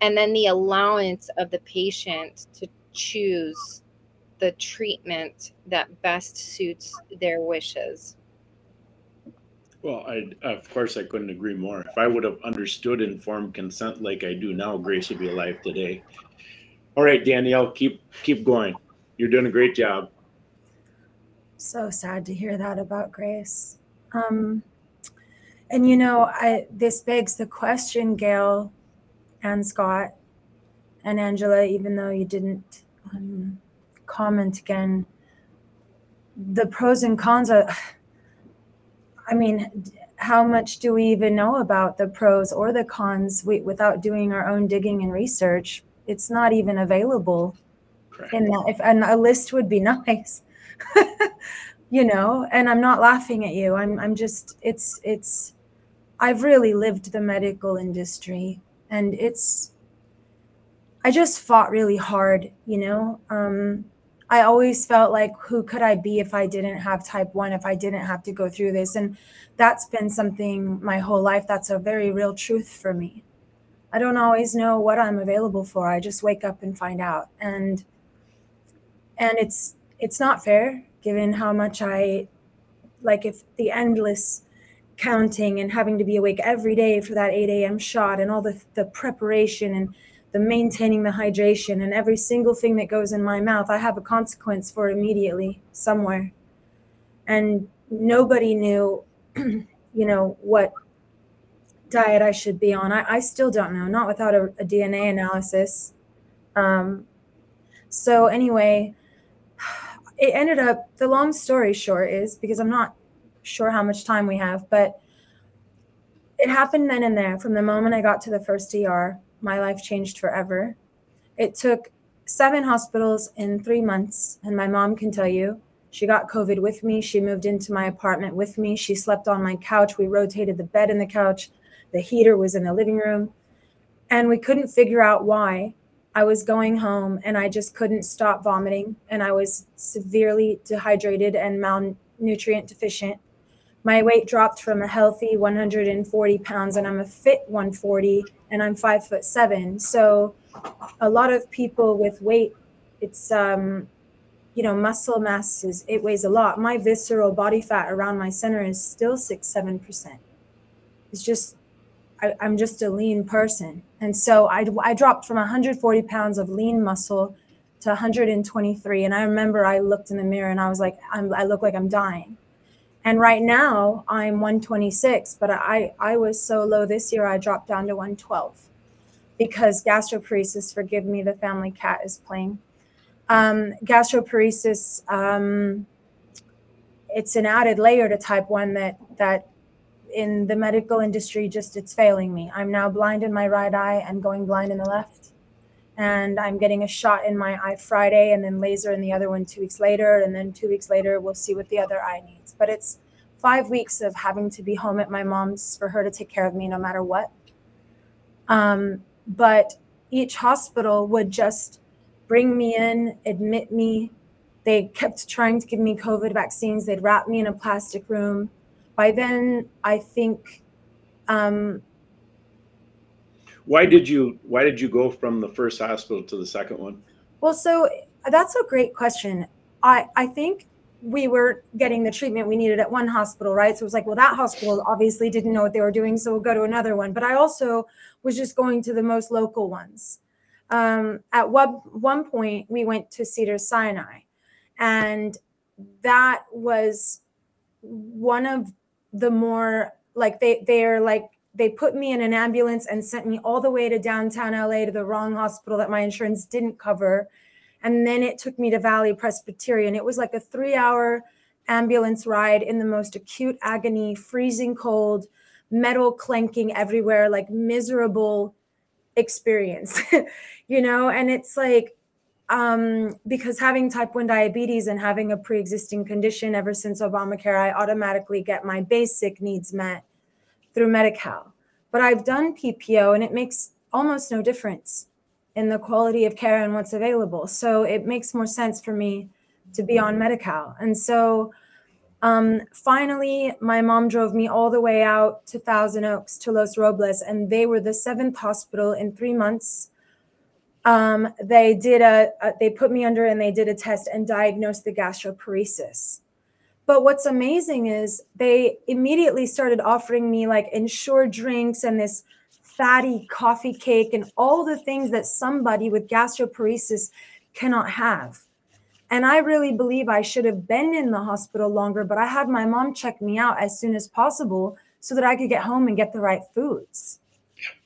and then the allowance of the patient to choose the treatment that best suits their wishes. Well, I, of course, I couldn't agree more. If I would have understood informed consent like I do now, Grace would be alive today. All right, Danielle, keep keep going. You're doing a great job. So sad to hear that about Grace. Um, and you know, I this begs the question, Gail and Scott and Angela, even though you didn't um, comment again, the pros and cons are. I mean, how much do we even know about the pros or the cons we, without doing our own digging and research? It's not even available. Correct. In that, if and a list would be nice. you know and i'm not laughing at you. I'm i'm just it's it's i've really lived the medical industry and it's i just fought really hard you know? Um i always felt like who could i be if i didn't have type 1 if i didn't have to go through this? And that's been something my whole life that's a very real truth for me. I don't always know what i'm available for. I just wake up and find out. And and it's it's not fair given how much I like if the endless counting and having to be awake every day for that 8 a.m. shot and all the, the preparation and the maintaining the hydration and every single thing that goes in my mouth, I have a consequence for immediately somewhere. And nobody knew, you know, what diet I should be on. I, I still don't know, not without a, a DNA analysis. Um, so, anyway, it ended up the long story short is because I'm not sure how much time we have, but it happened then and there. From the moment I got to the first ER, my life changed forever. It took seven hospitals in three months, and my mom can tell you she got COVID with me. She moved into my apartment with me. She slept on my couch. We rotated the bed in the couch. The heater was in the living room. And we couldn't figure out why. I was going home and I just couldn't stop vomiting and I was severely dehydrated and malnutrient deficient. My weight dropped from a healthy 140 pounds and I'm a fit 140 and I'm five foot seven. So a lot of people with weight, it's um, you know, muscle mass is it weighs a lot. My visceral body fat around my center is still six, seven percent. It's just I, am just a lean person. And so I, I dropped from 140 pounds of lean muscle to 123. And I remember I looked in the mirror and I was like, I'm, I look like I'm dying. And right now I'm 126, but I, I was so low this year, I dropped down to 112 because gastroparesis, forgive me, the family cat is playing. Um, gastroparesis, um, it's an added layer to type 1 that, that in the medical industry just it's failing me. I'm now blind in my right eye and going blind in the left. And i'm getting a shot in my eye friday and then laser in the other one two weeks later. And then two weeks later we'll see what the other eye needs. But it's five weeks of having to be home at my mom's for her to take care of me no matter what. Um, but each hospital would just bring me in admit me. They kept trying to give me covid vaccines. They'd wrap me in a plastic room by then i think um, why did you why did you go from the first hospital to the second one? Well so that's a great question. I i think we were getting the treatment we needed at one hospital right? So it was like well that hospital obviously didn't know what they were doing so we'll go to another one. But i also was just going to the most local ones. Um, at one, one point we went to Cedars-Sinai and that was one of the more like they they're like they put me in an ambulance and sent me all the way to downtown LA to the wrong hospital that my insurance didn't cover. And then it took me to Valley Presbyterian. It was like a three hour ambulance ride in the most acute agony, freezing cold, metal clanking everywhere, like miserable experience, you know? And it's like, um, because having type 1 diabetes and having a pre existing condition ever since Obamacare, I automatically get my basic needs met through Medi Cal. But I've done PPO and it makes almost no difference in the quality of care and what's available. So it makes more sense for me to be on Medi Cal. And so um, finally, my mom drove me all the way out to Thousand Oaks to Los Robles, and they were the seventh hospital in three months. Um, they did a, a, they put me under and they did a test and diagnosed the gastroparesis. But what's amazing is they immediately started offering me like Ensure drinks and this fatty coffee cake and all the things that somebody with gastroparesis cannot have. And I really believe I should have been in the hospital longer, but I had my mom check me out as soon as possible so that I could get home and get the right foods.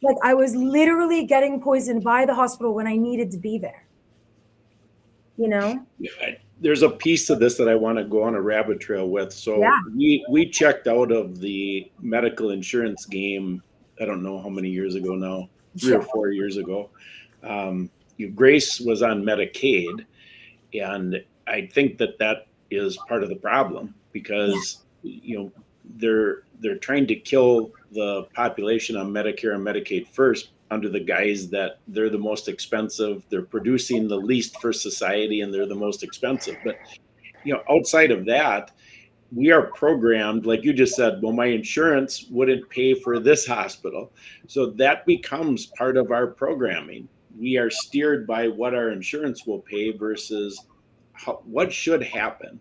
Like I was literally getting poisoned by the hospital when I needed to be there. You know? There's a piece of this that I want to go on a rabbit trail with. So Yeah. we we checked out of the medical insurance game. I don't know how many years ago now, three or four years ago. Um, Grace was on Medicaid, and I think that that is part of the problem because you know they're they're trying to kill the population on Medicare and Medicaid first under the guise that they're the most expensive, they're producing the least for society, and they're the most expensive. But you know, outside of that, we are programmed, like you just said, well, my insurance wouldn't pay for this hospital. So that becomes part of our programming. We are steered by what our insurance will pay versus how, what should happen.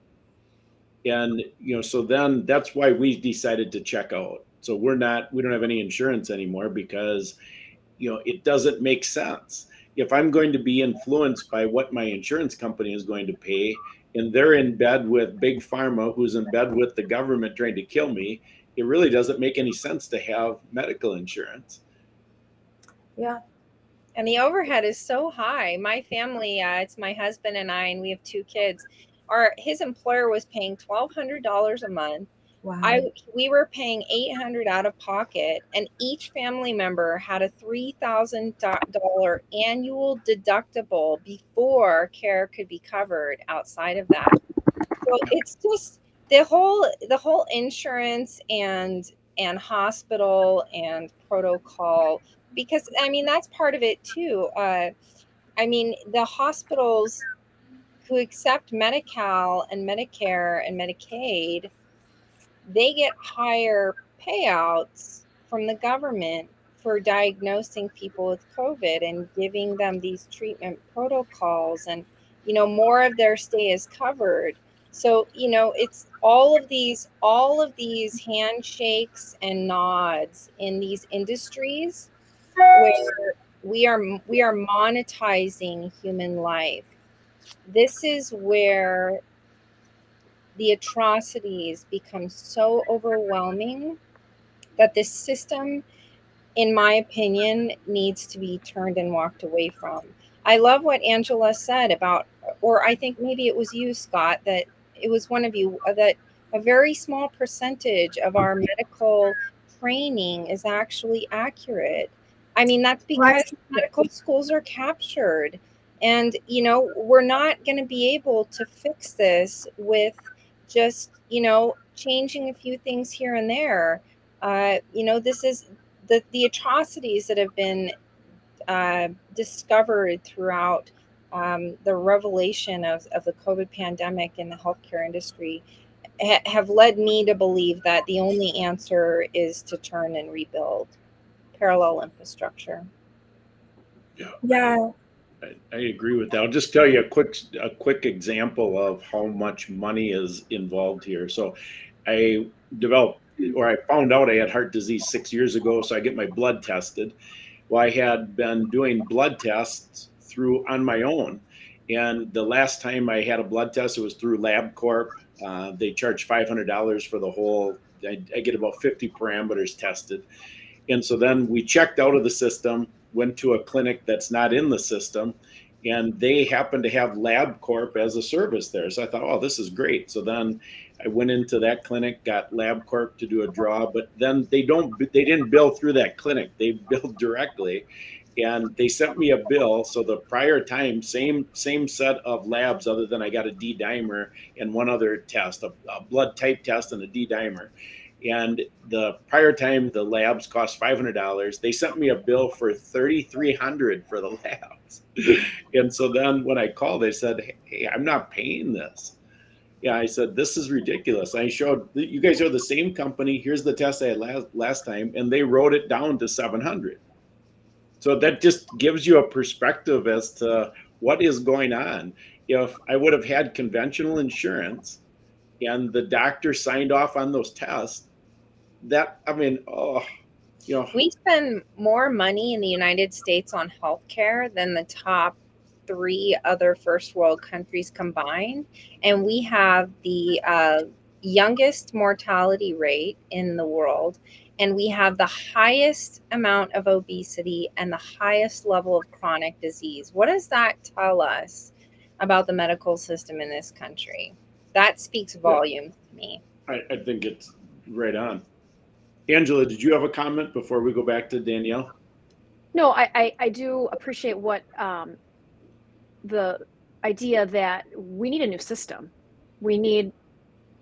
And, you know, so then that's why we decided to check out. So we're not, we don't have any insurance anymore because, you know, it doesn't make sense. If I'm going to be influenced by what my insurance company is going to pay, and they're in bed with big pharma who's in bed with the government trying to kill me it really doesn't make any sense to have medical insurance Yeah. And the overhead is so high. My family, uh, it's my husband and I, and we have two kids. Our his employer was paying twelve hundred dollars a month. Wow. I we were paying eight hundred out of pocket, and each family member had a three thousand dollar annual deductible before care could be covered. Outside of that, so it's just the whole the whole insurance and and hospital and protocol because I mean that's part of it too. Uh, I mean the hospitals who accept Medi-Cal and Medicare and Medicaid, they get higher payouts from the government for diagnosing people with COVID and giving them these treatment protocols, and you know more of their stay is covered. So you know it's all of these all of these handshakes and nods in these industries where we are we are monetizing human life this is where the atrocities become so overwhelming that this system in my opinion needs to be turned and walked away from i love what angela said about or i think maybe it was you scott that it was one of you uh, that a very small percentage of our medical training is actually accurate I mean, that's because Right. medical schools are captured. And, you know, we're not going to be able to fix this with just, you know, changing a few things here and there. Uh, you know, this is the, the atrocities that have been uh, discovered throughout um, the revelation of, of the COVID pandemic in the healthcare industry ha- have led me to believe that the only answer is to turn and rebuild parallel infrastructure. yeah. I, I agree with that. I'll just tell you a quick a quick example of how much money is involved here. So, I developed or I found out I had heart disease six years ago, so I get my blood tested. Well, I had been doing blood tests through on my own, and the last time I had a blood test, it was through LabCorp. Uh, they charge five hundred dollars for the whole. I, I get about fifty parameters tested, And so then we checked out of the system, went to a clinic that's not in the system, and they happened to have LabCorp as a service there. So I thought, oh, this is great. So then I went into that clinic, got LabCorp to do a draw, but then they don't, they didn't bill through that clinic. They billed directly, and they sent me a bill. So the prior time, same same set of labs, other than I got a D dimer and one other test, a, a blood type test and a D dimer. And the prior time, the labs cost five hundred dollars. They sent me a bill for $3,300 for the labs. and so then when I called, they said, "Hey, I'm not paying this." Yeah, I said, "This is ridiculous." I showed you guys are the same company. Here's the test I had last last time, and they wrote it down to seven hundred. So that just gives you a perspective as to what is going on. If I would have had conventional insurance and the doctor signed off on those tests, that I mean, oh, you know, We spend more money in the United States on healthcare than the top three other first world countries combined. And we have the uh, youngest mortality rate in the world. And we have the highest amount of obesity and the highest level of chronic disease. What does that tell us about the medical system in this country? That speaks volumes to me. I, I think it's right on. Angela, did you have a comment before we go back to Danielle? No, I, I, I do appreciate what um, the idea that we need a new system. We need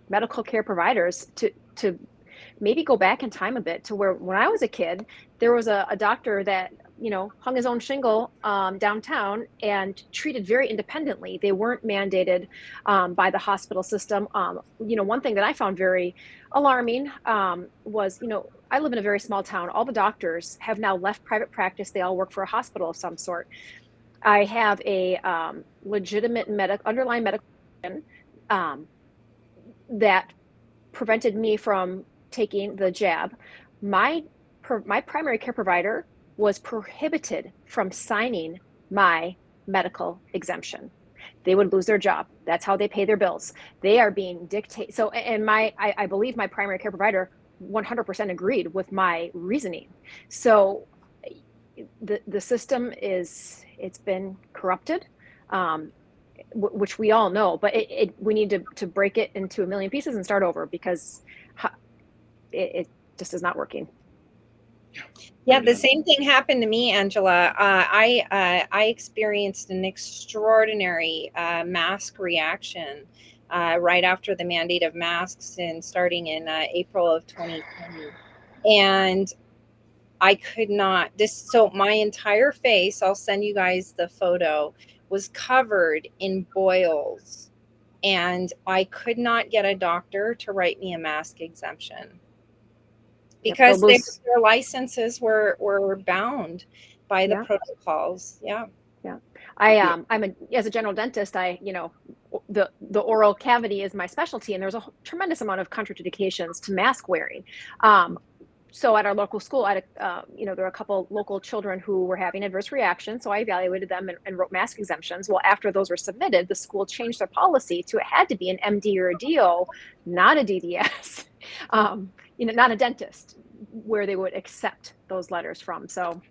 medical care providers to to maybe go back in time a bit to where when I was a kid, there was a, a doctor that you know hung his own shingle um, downtown and treated very independently. They weren't mandated um, by the hospital system. Um, you know, one thing that I found very alarming um, was you know I live in a very small town. All the doctors have now left private practice. They all work for a hospital of some sort. I have a um, legitimate medical underlying medical that prevented me from taking the jab. My my primary care provider was prohibited from signing my medical exemption. They would lose their job. That's how they pay their bills. They are being dictated. So, and my, I, I believe my primary care provider 100% agreed with my reasoning. So, the the system is it's been corrupted, um, which we all know. But it, it, we need to to break it into a million pieces and start over because it, it just is not working. Yeah, the same thing happened to me, Angela. Uh, I uh, I experienced an extraordinary uh, mask reaction uh, right after the mandate of masks and starting in uh, April of 2020, and I could not. This so my entire face. I'll send you guys the photo. Was covered in boils, and I could not get a doctor to write me a mask exemption because they'll they, their licenses were were bound by the Yeah. protocols. Yeah. Yeah. I um I'm a as a general dentist I you know the the oral cavity is my specialty and there's a tremendous amount of contraindications to mask wearing. Um, so at our local school, had a, uh, you know there were a couple local children who were having adverse reactions, so I evaluated them and, and wrote mask exemptions. Well, after those were submitted, the school changed their policy to it had to be an MD or a DO, not a DDS, um, you know, not a dentist, where they would accept those letters from. So,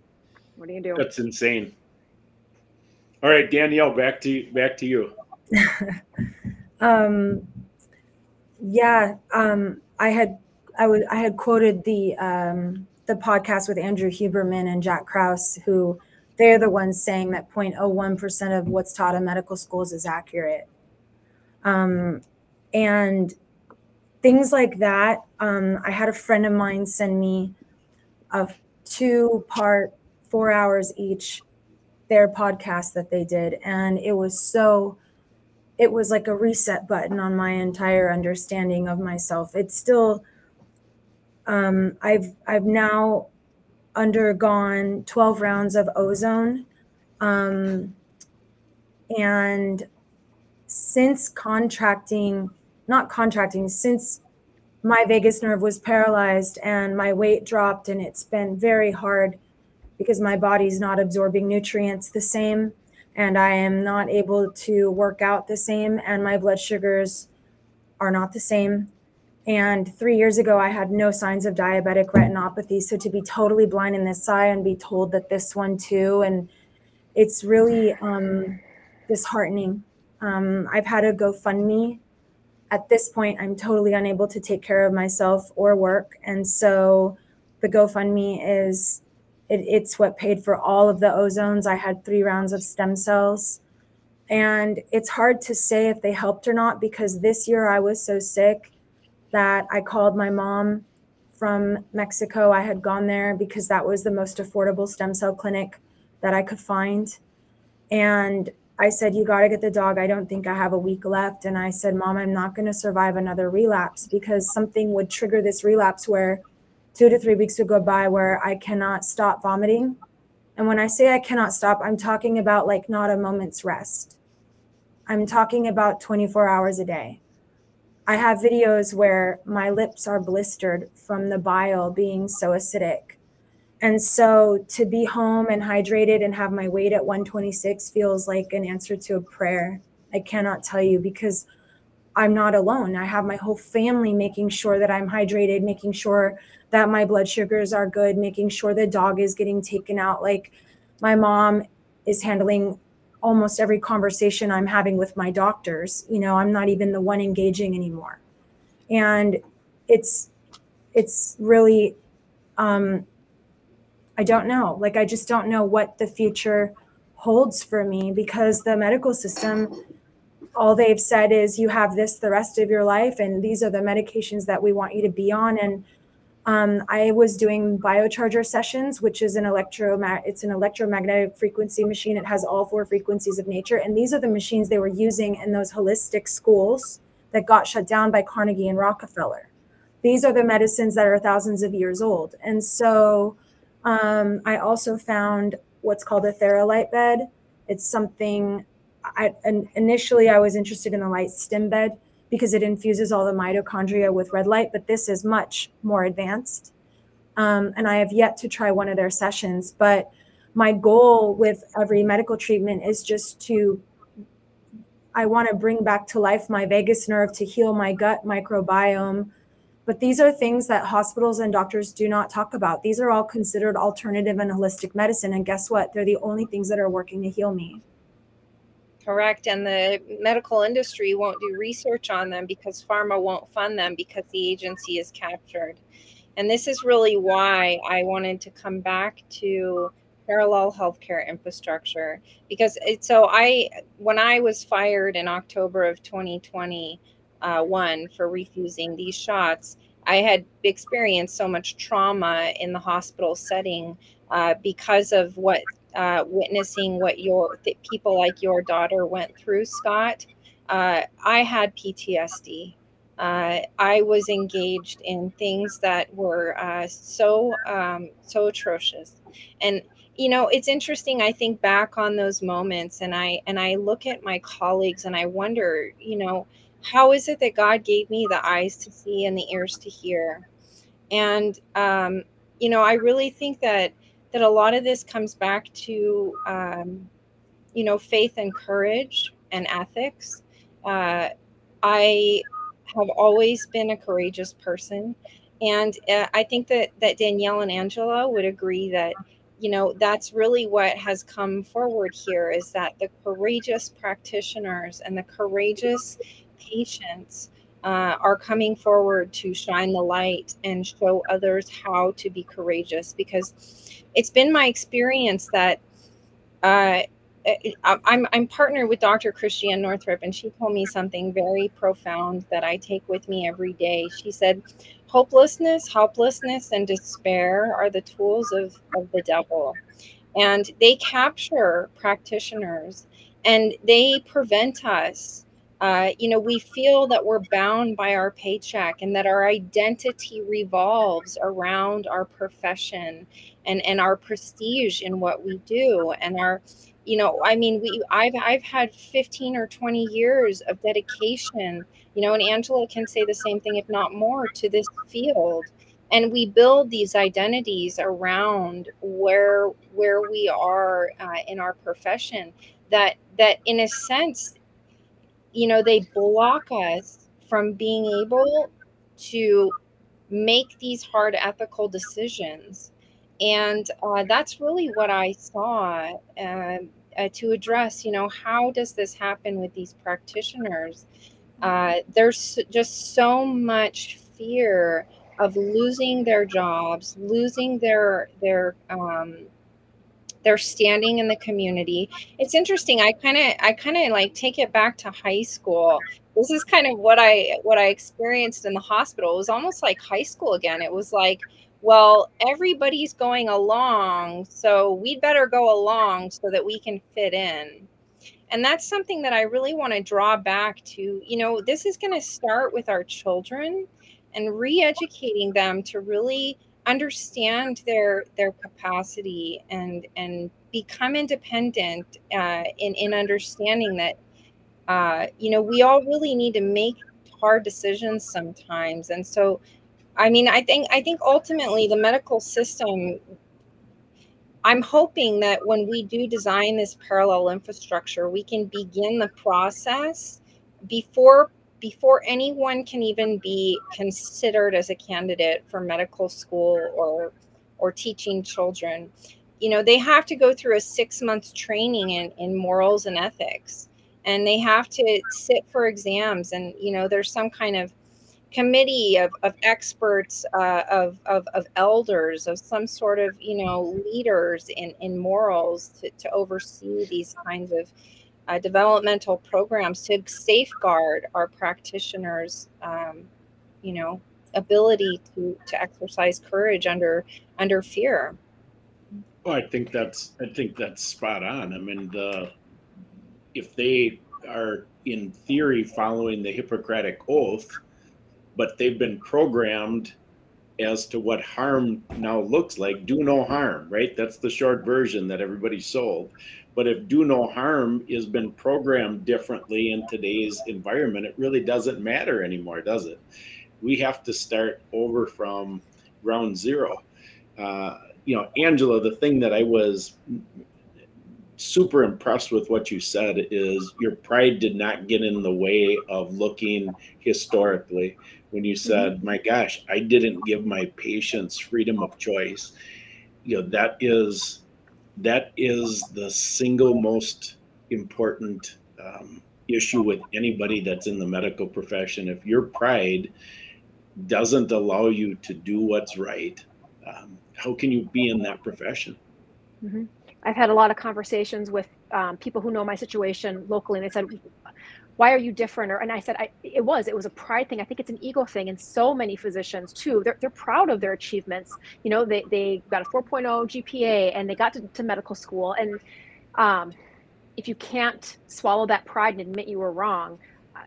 what do you do? That's insane. All right, Danielle, back to you, back to you. um yeah um i had i would i had quoted the um the podcast with andrew huberman and jack krause who they're the ones saying that 0.01% of what's taught in medical schools is accurate um and things like that um i had a friend of mine send me a two part four hours each their podcast that they did and it was so it was like a reset button on my entire understanding of myself. It's still um, I've I've now undergone 12 rounds of ozone. Um, and since contracting, not contracting, since my vagus nerve was paralyzed and my weight dropped, and it's been very hard because my body's not absorbing nutrients the same and I am not able to work out the same, and my blood sugars are not the same. And three years ago, I had no signs of diabetic retinopathy. So to be totally blind in this eye and be told that this one too, and it's really um, disheartening. Um, I've had a GoFundMe. At this point, I'm totally unable to take care of myself or work. And so the GoFundMe is, it, it's what paid for all of the ozones. I had three rounds of stem cells. And it's hard to say if they helped or not because this year I was so sick that I called my mom from Mexico. I had gone there because that was the most affordable stem cell clinic that I could find. And I said, You got to get the dog. I don't think I have a week left. And I said, Mom, I'm not going to survive another relapse because something would trigger this relapse where two to three weeks would go by where I cannot stop vomiting. And when I say I cannot stop, I'm talking about like not a moment's rest. I'm talking about 24 hours a day. I have videos where my lips are blistered from the bile being so acidic. And so to be home and hydrated and have my weight at 126 feels like an answer to a prayer. I cannot tell you because I'm not alone. I have my whole family making sure that I'm hydrated, making sure that my blood sugars are good, making sure the dog is getting taken out. Like my mom is handling almost every conversation I'm having with my doctors. You know, I'm not even the one engaging anymore. And it's it's really um I don't know. Like, I just don't know what the future holds for me because the medical system, all they've said is you have this the rest of your life, and these are the medications that we want you to be on. And um, I was doing biocharger sessions, which is an electro it's an electromagnetic frequency machine. It has all four frequencies of nature, and these are the machines they were using in those holistic schools that got shut down by Carnegie and Rockefeller. These are the medicines that are thousands of years old, and so um, I also found what's called a Theralight bed. It's something I initially I was interested in the light stim bed because it infuses all the mitochondria with red light, but this is much more advanced. Um, and I have yet to try one of their sessions, but my goal with every medical treatment is just to I want to bring back to life my vagus nerve to heal my gut microbiome but these are things that hospitals and doctors do not talk about. These are all considered alternative and holistic medicine. And guess what? They're the only things that are working to heal me. Correct. And the medical industry won't do research on them because pharma won't fund them because the agency is captured. And this is really why I wanted to come back to parallel healthcare infrastructure because it, so I when I was fired in October of 2020 uh, one for refusing these shots. I had experienced so much trauma in the hospital setting uh, because of what uh, witnessing what your th- people like your daughter went through, Scott. Uh, I had PTSD. Uh, I was engaged in things that were uh, so um, so atrocious, and you know it's interesting. I think back on those moments, and I and I look at my colleagues, and I wonder, you know, how is it that God gave me the eyes to see and the ears to hear? And um, you know, I really think that that a lot of this comes back to um, you know faith and courage and ethics. Uh, I have always been a courageous person, and uh, I think that that Danielle and Angela would agree that you know that's really what has come forward here is that the courageous practitioners and the courageous patients uh, are coming forward to shine the light and show others how to be courageous because it's been my experience that uh, I'm, I'm partnered with Dr. Christiane Northrup, and she told me something very profound that I take with me every day. She said, Hopelessness, helplessness, and despair are the tools of, of the devil. And they capture practitioners and they prevent us uh, you know, we feel that we're bound by our paycheck and that our identity revolves around our profession and, and our prestige in what we do and our, you know, I mean, we I've I've had 15 or 20 years of dedication, you know, and Angela can say the same thing, if not more, to this field. And we build these identities around where where we are uh, in our profession. That that in a sense you know, they block us from being able to make these hard ethical decisions. And uh, that's really what I saw uh, uh, to address. You know, how does this happen with these practitioners? Uh, there's just so much fear of losing their jobs, losing their their um, their standing in the community. It's interesting. I kind of I kind of like take it back to high school. This is kind of what I what I experienced in the hospital. It was almost like high school again. It was like, well, everybody's going along, so we'd better go along so that we can fit in. And that's something that I really want to draw back to. You know, this is going to start with our children and re-educating them to really understand their their capacity and and become independent uh, in in understanding that uh, you know we all really need to make hard decisions sometimes. And so i mean i think i think ultimately the medical system i'm hoping that when we do design this parallel infrastructure we can begin the process before before anyone can even be considered as a candidate for medical school or or teaching children you know they have to go through a six month training in, in morals and ethics. And they have to sit for exams. And you know there's some kind of committee of, of experts uh, of, of, of elders of some sort of you know leaders in, in morals to, to oversee these kinds of uh, developmental programs to safeguard our practitioners, um, you know, ability to to exercise courage under under fear. Well, I think that's I think that's spot on. I mean, the if they are in theory following the Hippocratic oath, but they've been programmed as to what harm now looks like, do no harm, right? That's the short version that everybody sold. But if do no harm has been programmed differently in today's environment, it really doesn't matter anymore, does it? We have to start over from ground zero. Uh, you know, Angela, the thing that I was super impressed with what you said is your pride did not get in the way of looking historically when you said, mm-hmm. my gosh, I didn't give my patients freedom of choice. You know, that is that is the single most important um, issue with anybody that's in the medical profession. If your pride doesn't allow you to do what's right, um, how can you be in that profession? Mm-hmm. I've had a lot of conversations with um, people who know my situation locally, and they said, why are you different? Or and i said I, it was it was a pride thing. I think it's an ego thing and so many physicians too. They're, they're proud of their achievements. You know they, they got a 4.0 gpa and they got to, to medical school. And um, if you can't swallow that pride and admit you were wrong uh,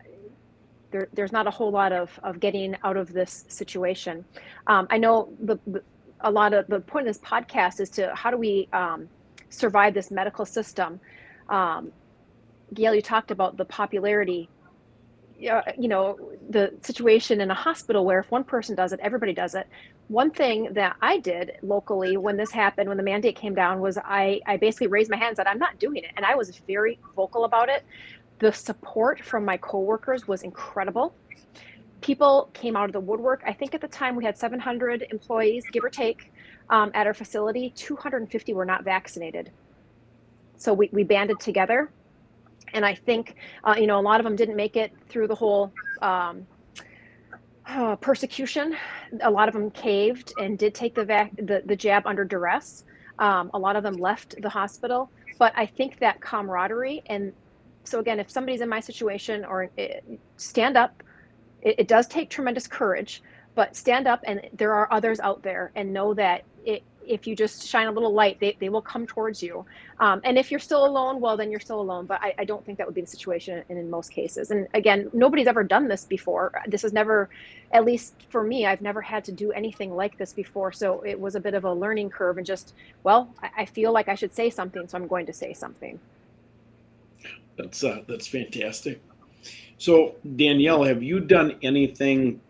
there, there's not a whole lot of, of getting out of this situation. Um, i know the, the, a lot of the point of this podcast is to how do we um, survive this medical system? Um, Gail, you talked about the popularity. Uh, you know, the situation in a hospital where if one person does it, everybody does it. One thing that I did locally when this happened, when the mandate came down, was I, I basically raised my hand and said, I'm not doing it. And I was very vocal about it. The support from my coworkers was incredible. People came out of the woodwork. I think at the time we had 700 employees, give or take, um, at our facility. 250 were not vaccinated. So we, we banded together and I think uh, you know a lot of them didn't make it through the whole um, uh, persecution. A lot of them caved and did take the vac- the, the jab under duress. Um, a lot of them left the hospital, but I think that camaraderie and so again, if somebody's in my situation or it, stand up, it, it does take tremendous courage, but stand up and there are others out there and know that it, if you just shine a little light, they, they will come towards you. Um, and if you're still alone, well, then you're still alone. But I, I don't think that would be the situation in, in most cases. And again, nobody's ever done this before. This is never, at least for me, I've never had to do anything like this before. So it was a bit of a learning curve and just, well, I, I feel like I should say something, so I'm going to say something. That's uh, that's fantastic. So Danielle, have you done anything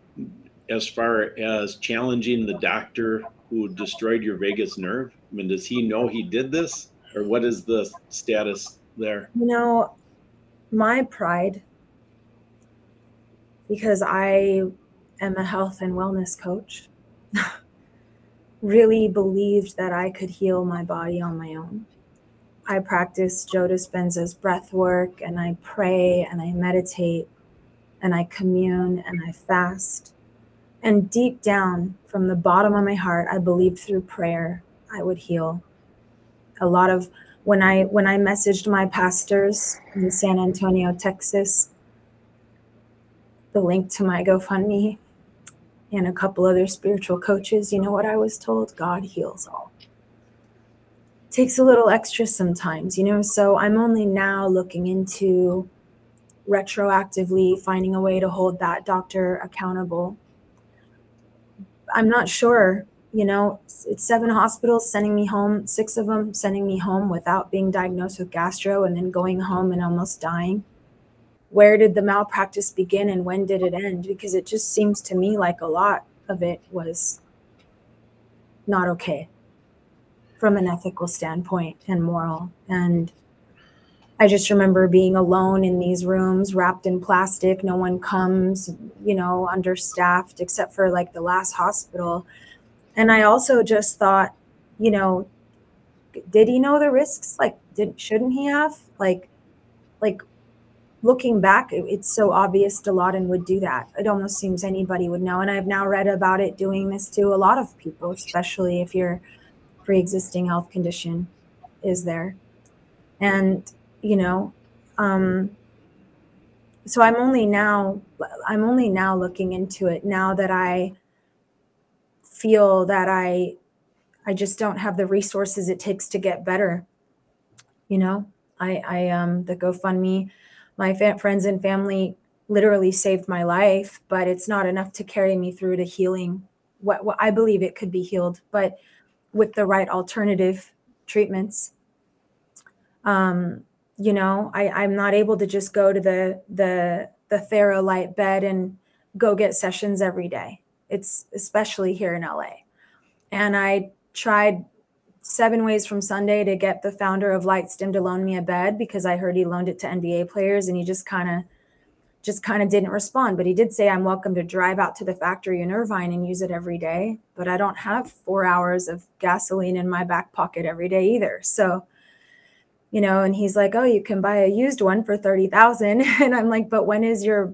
as far as challenging the doctor who destroyed your vagus nerve? I mean, does he know he did this, or what is the status there? You know, my pride, because I am a health and wellness coach, really believed that I could heal my body on my own. I practice Joe Dispenza's breath work and I pray and I meditate and I commune and I fast. And deep down, from the bottom of my heart, I believed through prayer I would heal. A lot of when I when I messaged my pastors in San Antonio, Texas, the link to my GoFundMe and a couple other spiritual coaches, you know what I was told? God heals all takes a little extra sometimes, you know. So I'm only now looking into retroactively finding a way to hold that doctor accountable. I'm not sure, you know, it's seven hospitals sending me home, six of them sending me home without being diagnosed with gastro and then going home and almost dying. Where did the malpractice begin and when did it end? Because it just seems to me like a lot of it was not okay from an ethical standpoint and moral. And I just remember being alone in these rooms wrapped in plastic. No one comes, you know, understaffed except for like the last hospital. And I also just thought, you know, did he know the risks? Like, did shouldn't he have? Like, like looking back, it's so obvious Dilaudid would do that. It almost seems anybody would know. And I've now read about it doing this to a lot of people, especially if you're pre-existing health condition is there and you know um so i'm only now i'm only now looking into it now that i feel that i i just don't have the resources it takes to get better you know i i um the gofundme my fa- friends and family literally saved my life but it's not enough to carry me through to healing what, what i believe it could be healed but with the right alternative treatments. Um, you know, I, I'm not able to just go to the the the Theralight bed and go get sessions every day. It's especially here in LA. And I tried seven ways from Sunday to get the founder of LightStim to loan me a bed because I heard he loaned it to NBA players and he just kind of just kind of didn't respond. But he did say, I'm welcome to drive out to the factory in Irvine and use it every day. But I don't have four hours of gasoline in my back pocket every day either. So, you know, and he's like, Oh, you can buy a used one for 30,000. And I'm like, But when is your,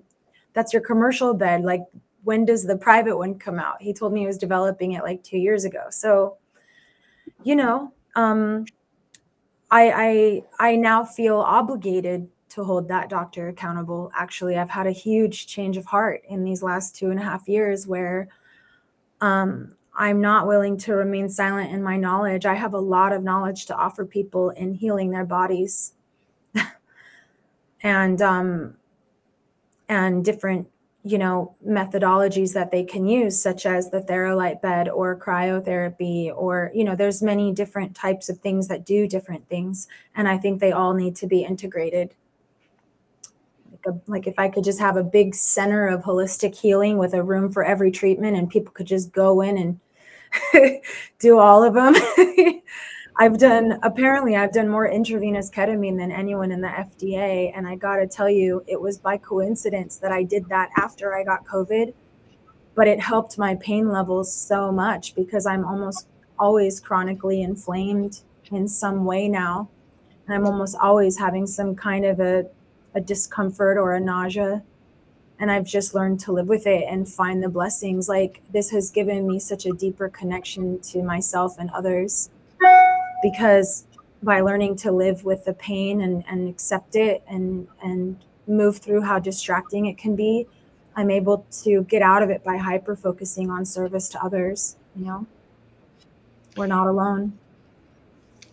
that's your commercial bed? Like, when does the private one come out? He told me he was developing it like two years ago. So, you know, um, I, I I now feel obligated to hold that doctor accountable. Actually, I've had a huge change of heart in these last two and a half years where um, I'm not willing to remain silent in my knowledge. I have a lot of knowledge to offer people in healing their bodies. And um, and different you know methodologies that they can use such as the Theralight bed or cryotherapy or you know there's many different types of things that do different things. And i think they all need to be integrated. Like, a, like if I could just have a big center of holistic healing with a room for every treatment and people could just go in and do all of them. I've done apparently I've done more intravenous ketamine than anyone in the FDA and I got to tell you it was by coincidence that I did that after I got covid but it helped my pain levels so much because I'm almost always chronically inflamed in some way now and I'm almost always having some kind of a a discomfort or a nausea and I've just learned to live with it and find the blessings. Like this has given me such a deeper connection to myself and others because by learning to live with the pain and, and accept it and and move through how distracting it can be, I'm able to get out of it by hyper focusing on service to others, you know. We're not alone.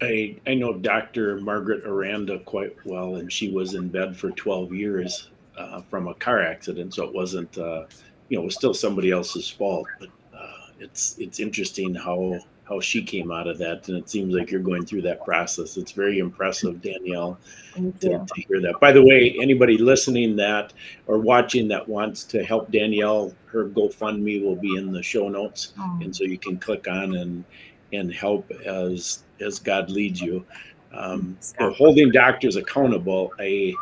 I, I know Dr. Margaret Aranda quite well, and she was in bed for 12 years uh, from a car accident. So it wasn't, uh, you know, it was still somebody else's fault. But uh, it's it's interesting how how she came out of that, and it seems like you're going through that process. It's very impressive, Danielle, to, to hear that. By the way, anybody listening that or watching that wants to help Danielle, her GoFundMe will be in the show notes, oh. and so you can click on and and help as as God leads you. Um, so holding doctors accountable, I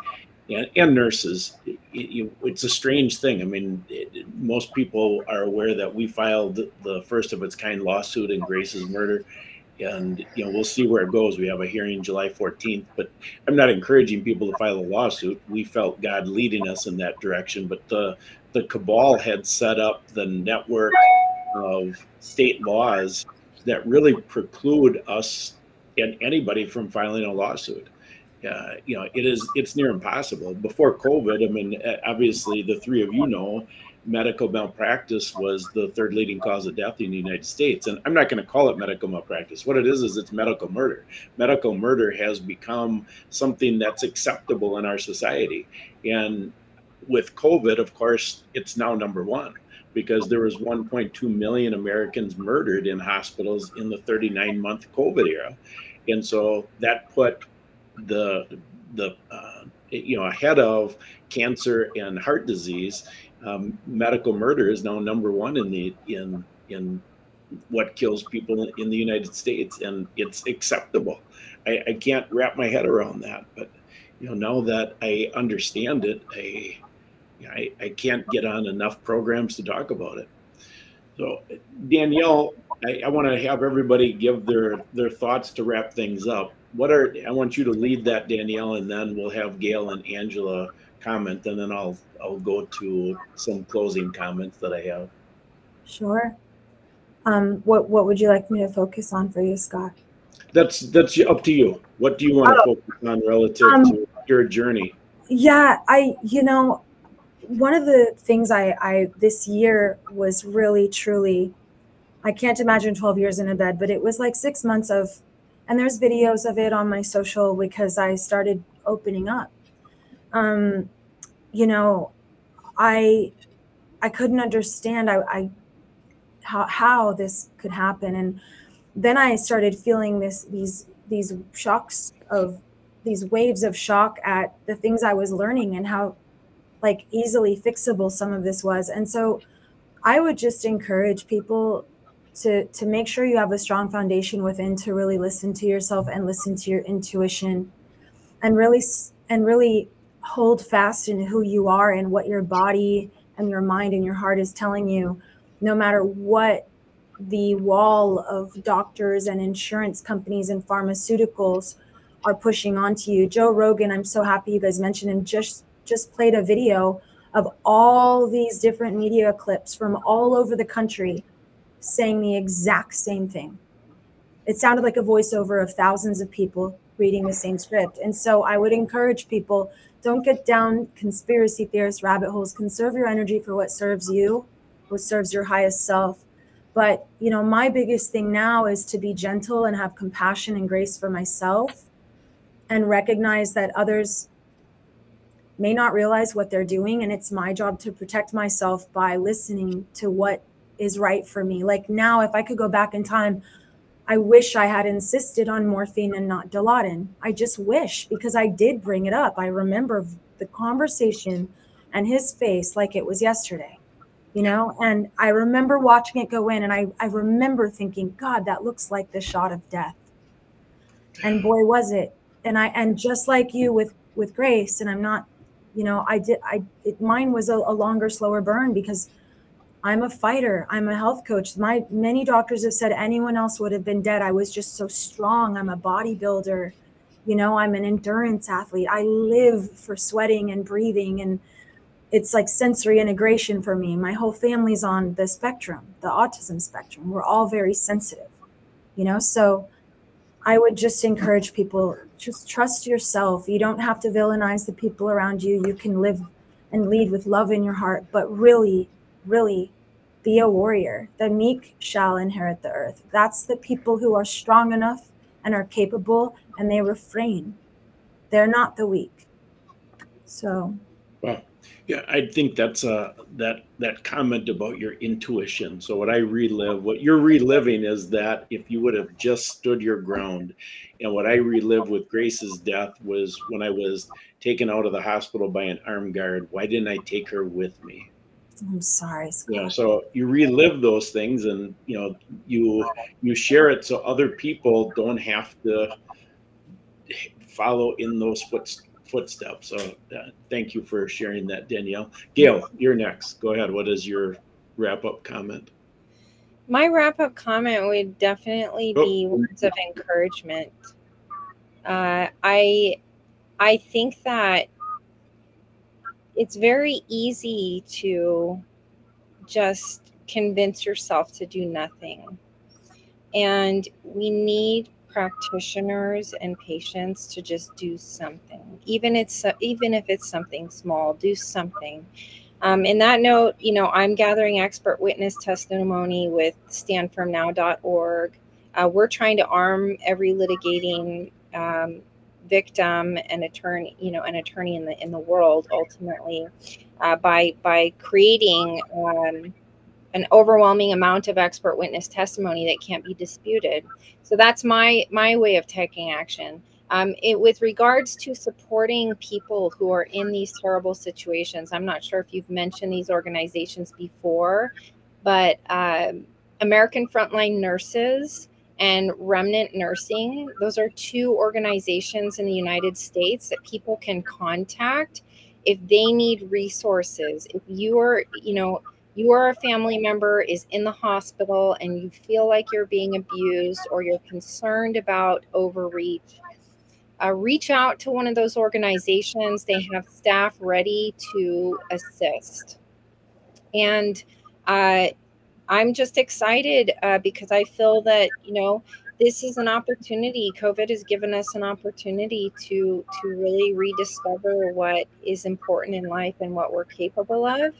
and, and nurses. It, it, it's a strange thing. I mean, it, most people are aware that we filed the first of its kind lawsuit in Grace's murder, and you know we'll see where it goes. We have a hearing July 14th, but I'm not encouraging people to file a lawsuit. We felt God leading us in that direction, but the the cabal had set up the network of state laws that really preclude us and anybody from filing a lawsuit. Uh, you know, it is it's near impossible. Before COVID, I mean, obviously the three of you know, medical malpractice was the third leading cause of death in the United States. And I'm not going to call it medical malpractice. What it is is it's medical murder. Medical murder has become something that's acceptable in our society. And with COVID, of course, it's now number one because there was 1.2 million Americans murdered in hospitals in the 39 month COVID era. And so that put the, the, uh, you know, ahead of cancer and heart disease, um, medical murder is now number one in the, in, in what kills people in the United States. And it's acceptable. I, I can't wrap my head around that, but you know, now that I understand it, I, I, I can't get on enough programs to talk about it. So Danielle, I, I want to have everybody give their their thoughts to wrap things up. What are I want you to lead that Danielle, and then we'll have Gail and Angela comment, and then I'll I'll go to some closing comments that I have. Sure. Um, what what would you like me to focus on for you, Scott? That's that's up to you. What do you want to oh, focus on relative um, to your journey? Yeah, I you know one of the things I, I this year was really truly I can't imagine 12 years in a bed, but it was like six months of and there's videos of it on my social because I started opening up. Um, you know, I I couldn't understand I, I how how this could happen. And then I started feeling this these these shocks of these waves of shock at the things I was learning and how like easily fixable some of this was. And so I would just encourage people to to make sure you have a strong foundation within to really listen to yourself and listen to your intuition and really and really hold fast in who you are and what your body and your mind and your heart is telling you no matter what the wall of doctors and insurance companies and pharmaceuticals are pushing onto you. Joe Rogan, I'm so happy you guys mentioned him just just played a video of all these different media clips from all over the country saying the exact same thing. It sounded like a voiceover of thousands of people reading the same script. And so I would encourage people don't get down conspiracy theorist rabbit holes. Conserve your energy for what serves you, what serves your highest self. But, you know, my biggest thing now is to be gentle and have compassion and grace for myself and recognize that others may not realize what they're doing and it's my job to protect myself by listening to what is right for me. Like now if i could go back in time i wish i had insisted on morphine and not dilaudid. I just wish because i did bring it up. I remember the conversation and his face like it was yesterday you know? And i remember watching it go in and i, I remember thinking god that looks like the shot of death. And boy was it. And i and just like you with with grace and i'm not you know i did i it, mine was a, a longer slower burn because i'm a fighter i'm a health coach. My many doctors have said anyone else would have been dead. I was just so strong. I'm a bodybuilder. You know i'm an endurance athlete. I live for sweating and breathing and it's like sensory integration for me. My whole family's on the spectrum the autism spectrum. We're all very sensitive you know? So i would just encourage people just trust yourself. You don't have to villainize the people around you. You can live and lead with love in your heart, but really, really be a warrior. The meek shall inherit the earth. That's the people who are strong enough and are capable and they refrain. They're not the weak. So, well, yeah, I think that's uh that that comment about your intuition. So what I relive, what you're reliving is that if you would have just stood your ground, and what I relive with Grace's death was when I was taken out of the hospital by an armed guard. Why didn't I take her with me? I'm sorry. Scott. Yeah, so you relive those things, and you know you you share it so other people don't have to follow in those foot, footsteps. So uh, thank you for sharing that, Danielle. Gail, you're next. Go ahead. What is your wrap up comment? My wrap up comment would definitely Oh. be words of encouragement. Uh, I I think that it's very easy to just convince yourself to do nothing. And we need practitioners and patients to just do something. Even it's even if it's something small, do something. Um, in that note, you know, I'm gathering expert witness testimony with standfirmnow.org. Uh, we're trying to arm every litigating um, victim and attorney, you know, an attorney in the in the world ultimately uh, by by creating um, an overwhelming amount of expert witness testimony that can't be disputed. So that's my my way of taking action. Um, it, with regards to supporting people who are in these terrible situations, I'm not sure if you've mentioned these organizations before, but um, American Frontline Nurses and Remnant Nursing, those are two organizations in the United States that people can contact if they need resources. If you are, you know, you are a family member is in the hospital and you feel like you're being abused or you're concerned about overreach uh, reach out to one of those organizations. They have staff ready to assist. And uh, I'm just excited uh, because I feel that, you know, this is an opportunity. COVID has given us an opportunity to to really rediscover what is important in life and what we're capable of.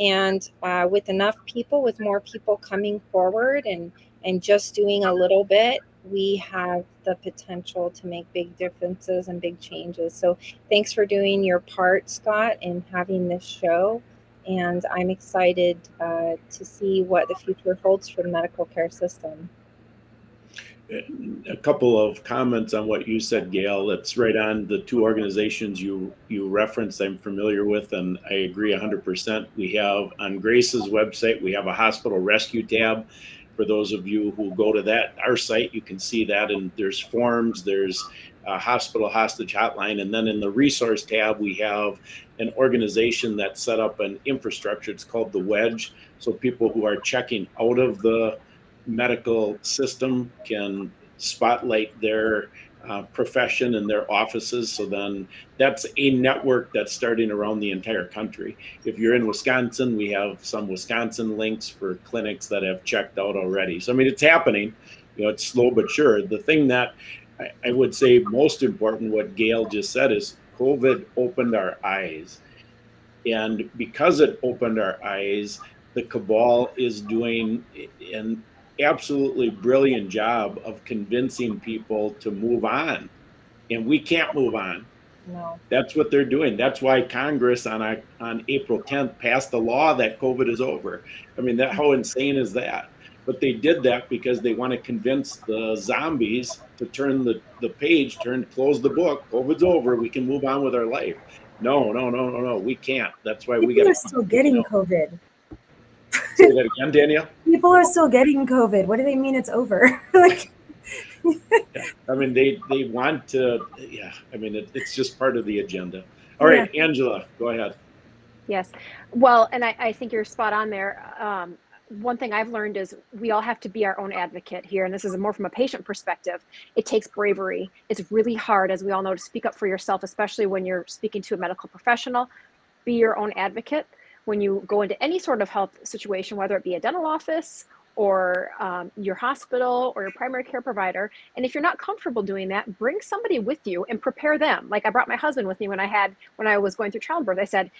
And uh, with enough people, with more people coming forward and and just doing a little bit, we have the potential to make big differences and big changes. So thanks for doing your part, Scott, in having this show. And I'm excited uh, to see what the future holds for the medical care system. A couple of comments on what you said, Gail. That's right on the two organizations you you referenced. I'm familiar with, and I agree 100%. We have on Grace's website, we have a hospital rescue tab for those of you who go to that our site you can see that and there's forms there's a hospital hostage hotline and then in the resource tab we have an organization that set up an infrastructure it's called the wedge so people who are checking out of the medical system can spotlight their uh, profession and their offices. So then that's a network that's starting around the entire country. If you're in Wisconsin, we have some Wisconsin links for clinics that have checked out already. So, I mean, it's happening. You know, it's slow but sure. The thing that I, I would say most important, what Gail just said, is COVID opened our eyes. And because it opened our eyes, the cabal is doing an absolutely brilliant job of convincing people to move on. And we can't move on. No. That's what they're doing. That's why Congress on a, on April 10th passed a law that COVID is over. I mean, that how insane is that? But they did that because they want to convince the zombies to turn the, the page, turn close the book. COVID's over. We can move on with our life. No, no, no, no, no. We can't. That's why we People got are still getting COVID. say that again, Danielle. People are still getting COVID. What do they mean it's over? like, I mean, they they want to. Yeah, I mean, it, it's just part of the agenda. All right, Angela, go ahead. Yes. Well, and I, I think you're spot on there. Um, one thing I've learned is we all have to be our own advocate here. And this is more from a patient perspective. It takes bravery. It's really hard, as we all know, to speak up for yourself, especially when you're speaking to a medical professional. Be your own advocate when you go into any sort of health situation, whether it be a dental office or um, your hospital or your primary care provider. And if you're not comfortable doing that, bring somebody with you and prepare them. Like I brought my husband with me when I had when I was going through childbirth. I said,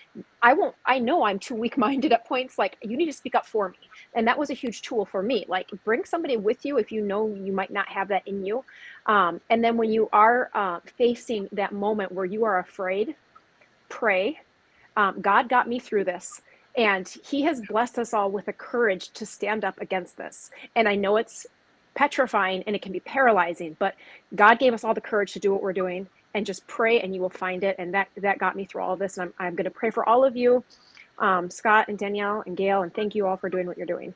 I won't. I know I'm too weak-minded at points. Like you need to speak up for me, and that was a huge tool for me. Like bring somebody with you if you know you might not have that in you. Um, and then when you are uh, facing that moment where you are afraid, pray. Um, God got me through this. And he has blessed us all with the courage to stand up against this. And I know it's petrifying and it can be paralyzing, but God gave us all the courage to do what we're doing and just pray and you will find it. And that, that got me through all of this. And I'm, I'm going to pray for all of you, um, Scott and Danielle and Gail, and thank you all for doing what you're doing.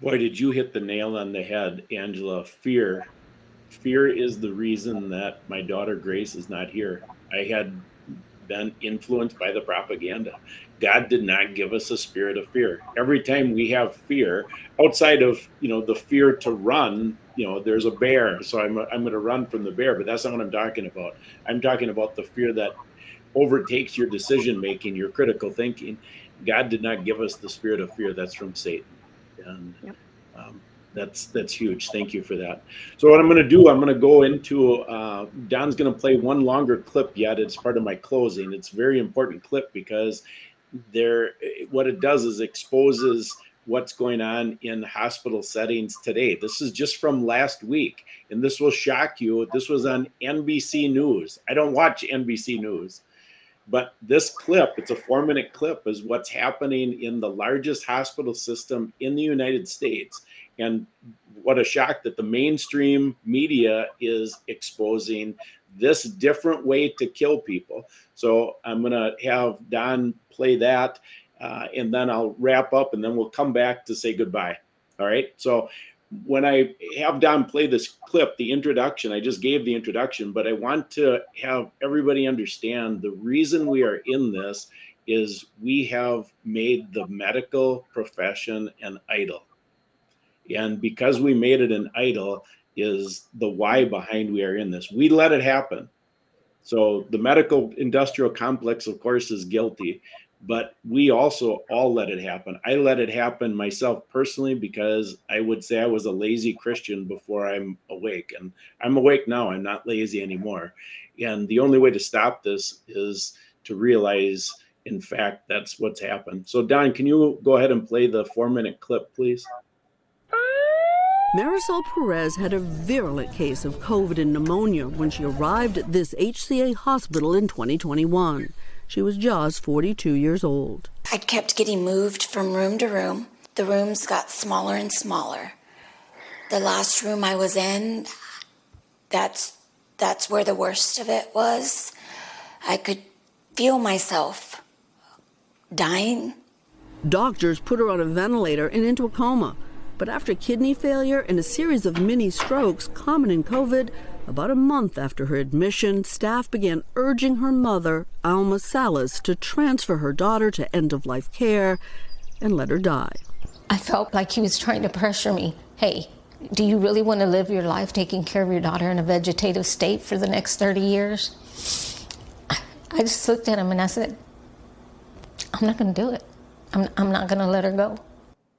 Boy, did you hit the nail on the head, Angela. Fear. Fear is the reason that my daughter Grace is not here. I had been influenced by the propaganda. God did not give us a spirit of fear. Every time we have fear, outside of you know the fear to run, you know, there's a bear, so I'm I'm going to run from the bear. But that's not what I'm talking about. I'm talking about the fear that overtakes your decision making, your critical thinking. God did not give us the spirit of fear. That's from Satan, and Yep. um, that's that's huge. Thank you for that. So what I'm going to do, I'm going to go into. Uh, Don's going to play one longer clip yet. It's part of my closing. It's very important clip because there, what it does is exposes what's going on in hospital settings today. This is just from last week, and this will shock you. This was on NBC News. I don't watch NBC News, but this clip, it's a four minute clip, is what's happening in the largest hospital system in the United States. And what a shock that the mainstream media is exposing this different way to kill people. So I'm going to have Don play that, uh, and then I'll wrap up, and then we'll come back to say goodbye. All right. So when I have Don play this clip, the introduction, I just gave the introduction, but I want to have everybody understand the reason we are in this is we have made the medical profession an idol. And because we made it an idol, is the why behind we are in this. We let it happen. So the medical industrial complex, of course, is guilty, but we also all let it happen. I let it happen myself personally because I would say I was a lazy Christian before I'm awake. And I'm awake now. I'm not lazy anymore. And the only way to stop this is to realize, in fact, that's what's happened. So, Don, can you go ahead and play the four minute clip, please? Marisol Perez had a virulent case of COVID and pneumonia when she arrived at this HCA hospital in 2021. She was just 42 years old. I kept getting moved from room to room. The rooms got smaller and smaller. The last room I was in, that's that's where the worst of it was. I could feel myself dying. Doctors put her on a ventilator and into a coma. But after kidney failure and a series of mini strokes common in COVID, about a month after her admission, staff began urging her mother, Alma Salas, to transfer her daughter to end of life care and let her die. I felt like he was trying to pressure me. Hey, do you really want to live your life taking care of your daughter in a vegetative state for the next 30 years? I just looked at him and I said, I'm not going to do it. I'm, I'm not going to let her go.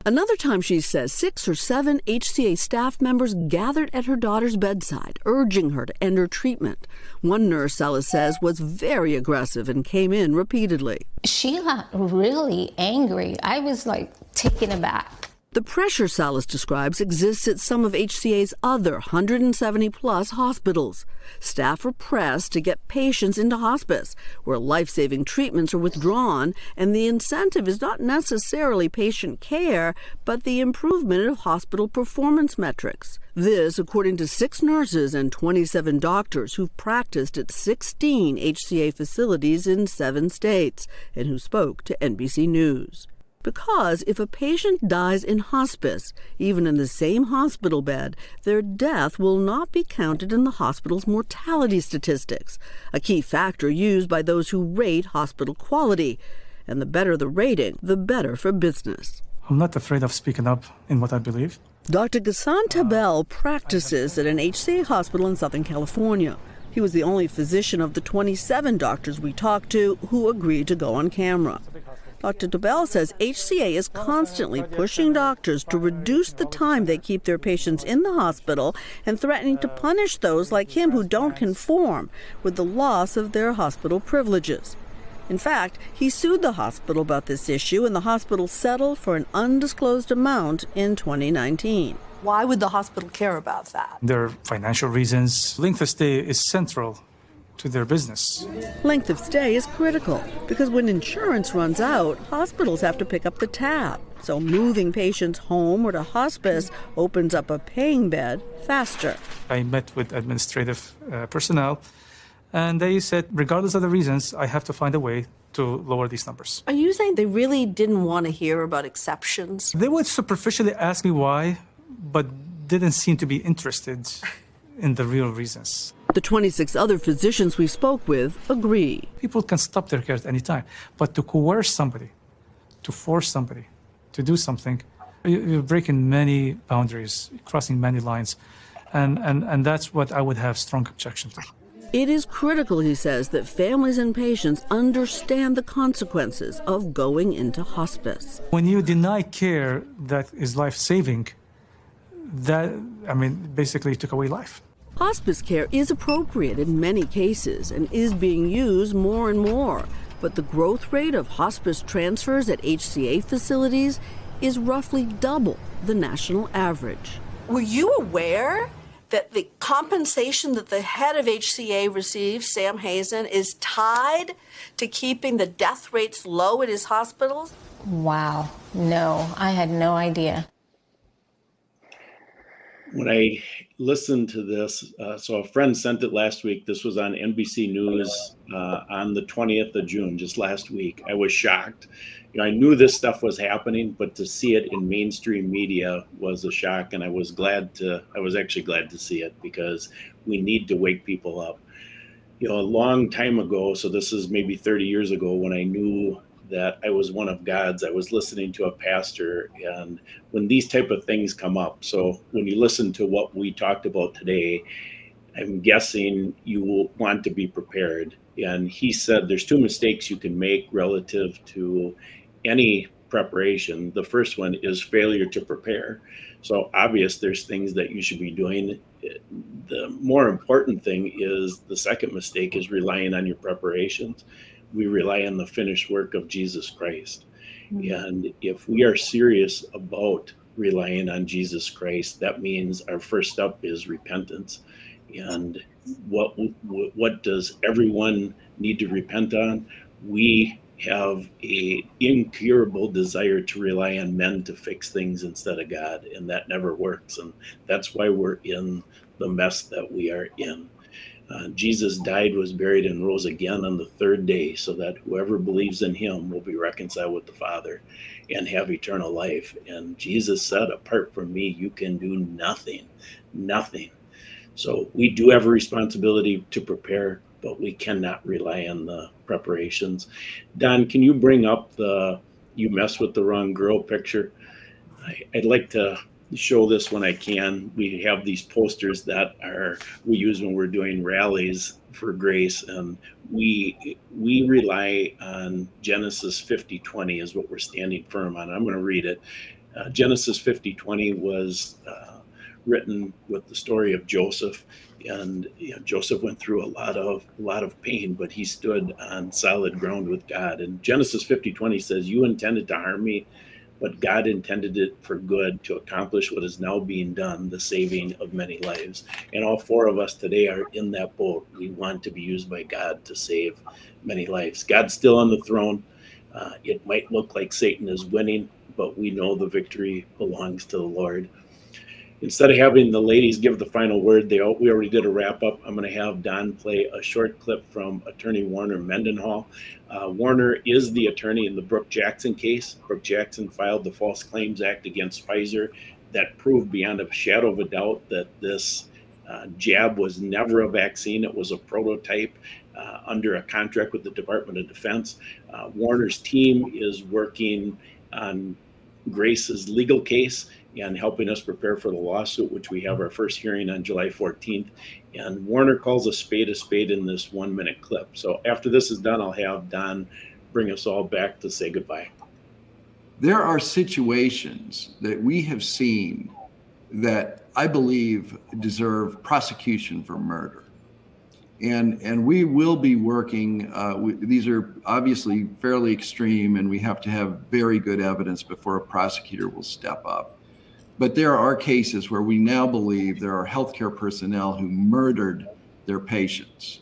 Another time, she says, six or seven HCA staff members gathered at her daughter's bedside, urging her to end her treatment. One nurse, Salas says, was very aggressive and came in repeatedly. She got really angry. I was like taken aback. The pressure Salas describes exists at some of HCA's other 170 plus hospitals. Staff are pressed to get patients into hospice, where life saving treatments are withdrawn, and the incentive is not necessarily patient care, but the improvement of hospital performance metrics. This, according to six nurses and 27 doctors who've practiced at 16 HCA facilities in seven states and who spoke to NBC News. Because if a patient dies in hospice, even in the same hospital bed, their death will not be counted in the hospital's mortality statistics, a key factor used by those who rate hospital quality. And the better the rating, the better for business. I'm not afraid of speaking up in what I believe. Dr. Ghassan Tabel practices at an HCA hospital in Southern California. He was the only physician of the 27 doctors we talked to who agreed to go on camera. Dr. Tabel says HCA is constantly pushing doctors to reduce the time they keep their patients in the hospital and threatening to punish those like him who don't conform with the loss of their hospital privileges. In fact, he sued the hospital about this issue, and the hospital settled for an undisclosed amount in 2019. Why would the hospital care about that? There are financial reasons. Length of stay is central to their business. Length of stay is critical because when insurance runs out, hospitals have to pick up the tab. So moving patients home or to hospice opens up a paying bed faster. I met with administrative uh, personnel and they said, regardless of the reasons, I have to find a way to lower these numbers. Are you saying they really didn't want to hear about exceptions? They would superficially ask me why, but didn't seem to be interested in the real reasons. The 26 other physicians we spoke with agree. People can stop their care at any time, but to coerce somebody, to force somebody to do something, you're breaking many boundaries, crossing many lines. And, and, and that's what I would have strong objection to. It is critical, he says, that families and patients understand the consequences of going into hospice. When you deny care that is life saving, that, I mean, basically you took away life. Hospice care is appropriate in many cases and is being used more and more. But the growth rate of hospice transfers at HCA facilities is roughly double the national average. Were you aware that the compensation that the head of HCA receives, Sam Hazen, is tied to keeping the death rates low at his hospitals? Wow. No, I had no idea. When I listened to this, uh, so a friend sent it last week. This was on NBC News uh, on the 20th of June, just last week. I was shocked. You know, I knew this stuff was happening, but to see it in mainstream media was a shock. And I was glad to, I was actually glad to see it because we need to wake people up. You know, a long time ago, so this is maybe 30 years ago when I knew that I was one of God's. I was listening to a pastor, and when these type of things come up, so when you listen to what we talked about today, I'm guessing you will want to be prepared. And he said there's two mistakes you can make relative to any preparation. The first one is failure to prepare. So obvious there's things that you should be doing. The more important thing is the second mistake is relying on your preparations we rely on the finished work of Jesus Christ. Mm-hmm. And if we are serious about relying on Jesus Christ, that means our first step is repentance. And what what does everyone need to repent on? We have a incurable desire to rely on men to fix things instead of God, and that never works. And that's why we're in the mess that we are in. Uh, Jesus died, was buried, and rose again on the third day, so that whoever believes in him will be reconciled with the Father and have eternal life. And Jesus said, Apart from me, you can do nothing, nothing. So we do have a responsibility to prepare, but we cannot rely on the preparations. Don, can you bring up the you mess with the wrong girl picture? I, I'd like to show this when I can. We have these posters that are we use when we're doing rallies for grace, and we we rely on Genesis 50:20 is what we're standing firm on. I'm going to read it. Uh, Genesis 50:20 was uh, written with the story of Joseph, and you know, Joseph went through a lot of a lot of pain, but he stood on solid ground with God. And Genesis 50:20 says, "You intended to harm me." But God intended it for good to accomplish what is now being done, the saving of many lives. And all four of us today are in that boat. We want to be used by God to save many lives. God's still on the throne. Uh, it might look like Satan is winning, but we know the victory belongs to the Lord instead of having the ladies give the final word, they we already did a wrap up. I'm going to have Don play a short clip from Attorney Warner Mendenhall. Uh, Warner is the attorney in the Brook Jackson case. Brook Jackson filed the False Claims Act against Pfizer that proved beyond a shadow of a doubt that this uh, jab was never a vaccine. It was a prototype uh, under a contract with the Department of Defense. Uh, Warner's team is working on Grace's legal case and helping us prepare for the lawsuit, which we have our first hearing on July 14th. And Warner calls a spade a spade in this one minute clip. So after this is done, I'll have Don bring us all back to say goodbye. There are situations that we have seen that I believe deserve prosecution for murder. And, and we will be working. Uh, we, these are obviously fairly extreme, and we have to have very good evidence before a prosecutor will step up. But there are cases where we now believe there are healthcare personnel who murdered their patients.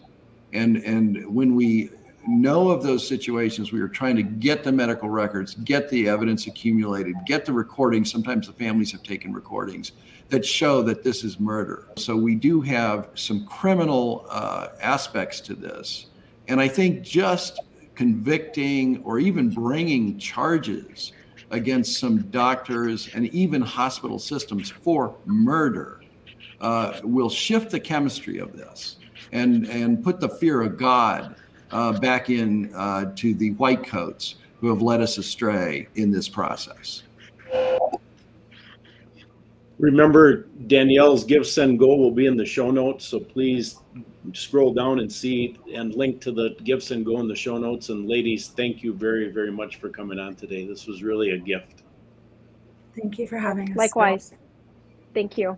And, and when we know of those situations, we are trying to get the medical records, get the evidence accumulated, get the recordings. Sometimes the families have taken recordings that show that this is murder. So we do have some criminal uh, aspects to this. And I think just convicting or even bringing charges against some doctors and even hospital systems for murder uh, will shift the chemistry of this and, and put the fear of God uh, back in uh, to the white coats who have led us astray in this process. Remember, Danielle's Give, Send, Go will be in the show notes, so please scroll down and see and link to the Give, Send, Go in the show notes. And ladies, thank you very, very much for coming on today. This was really a gift. Thank you for having us. Likewise. Thank you.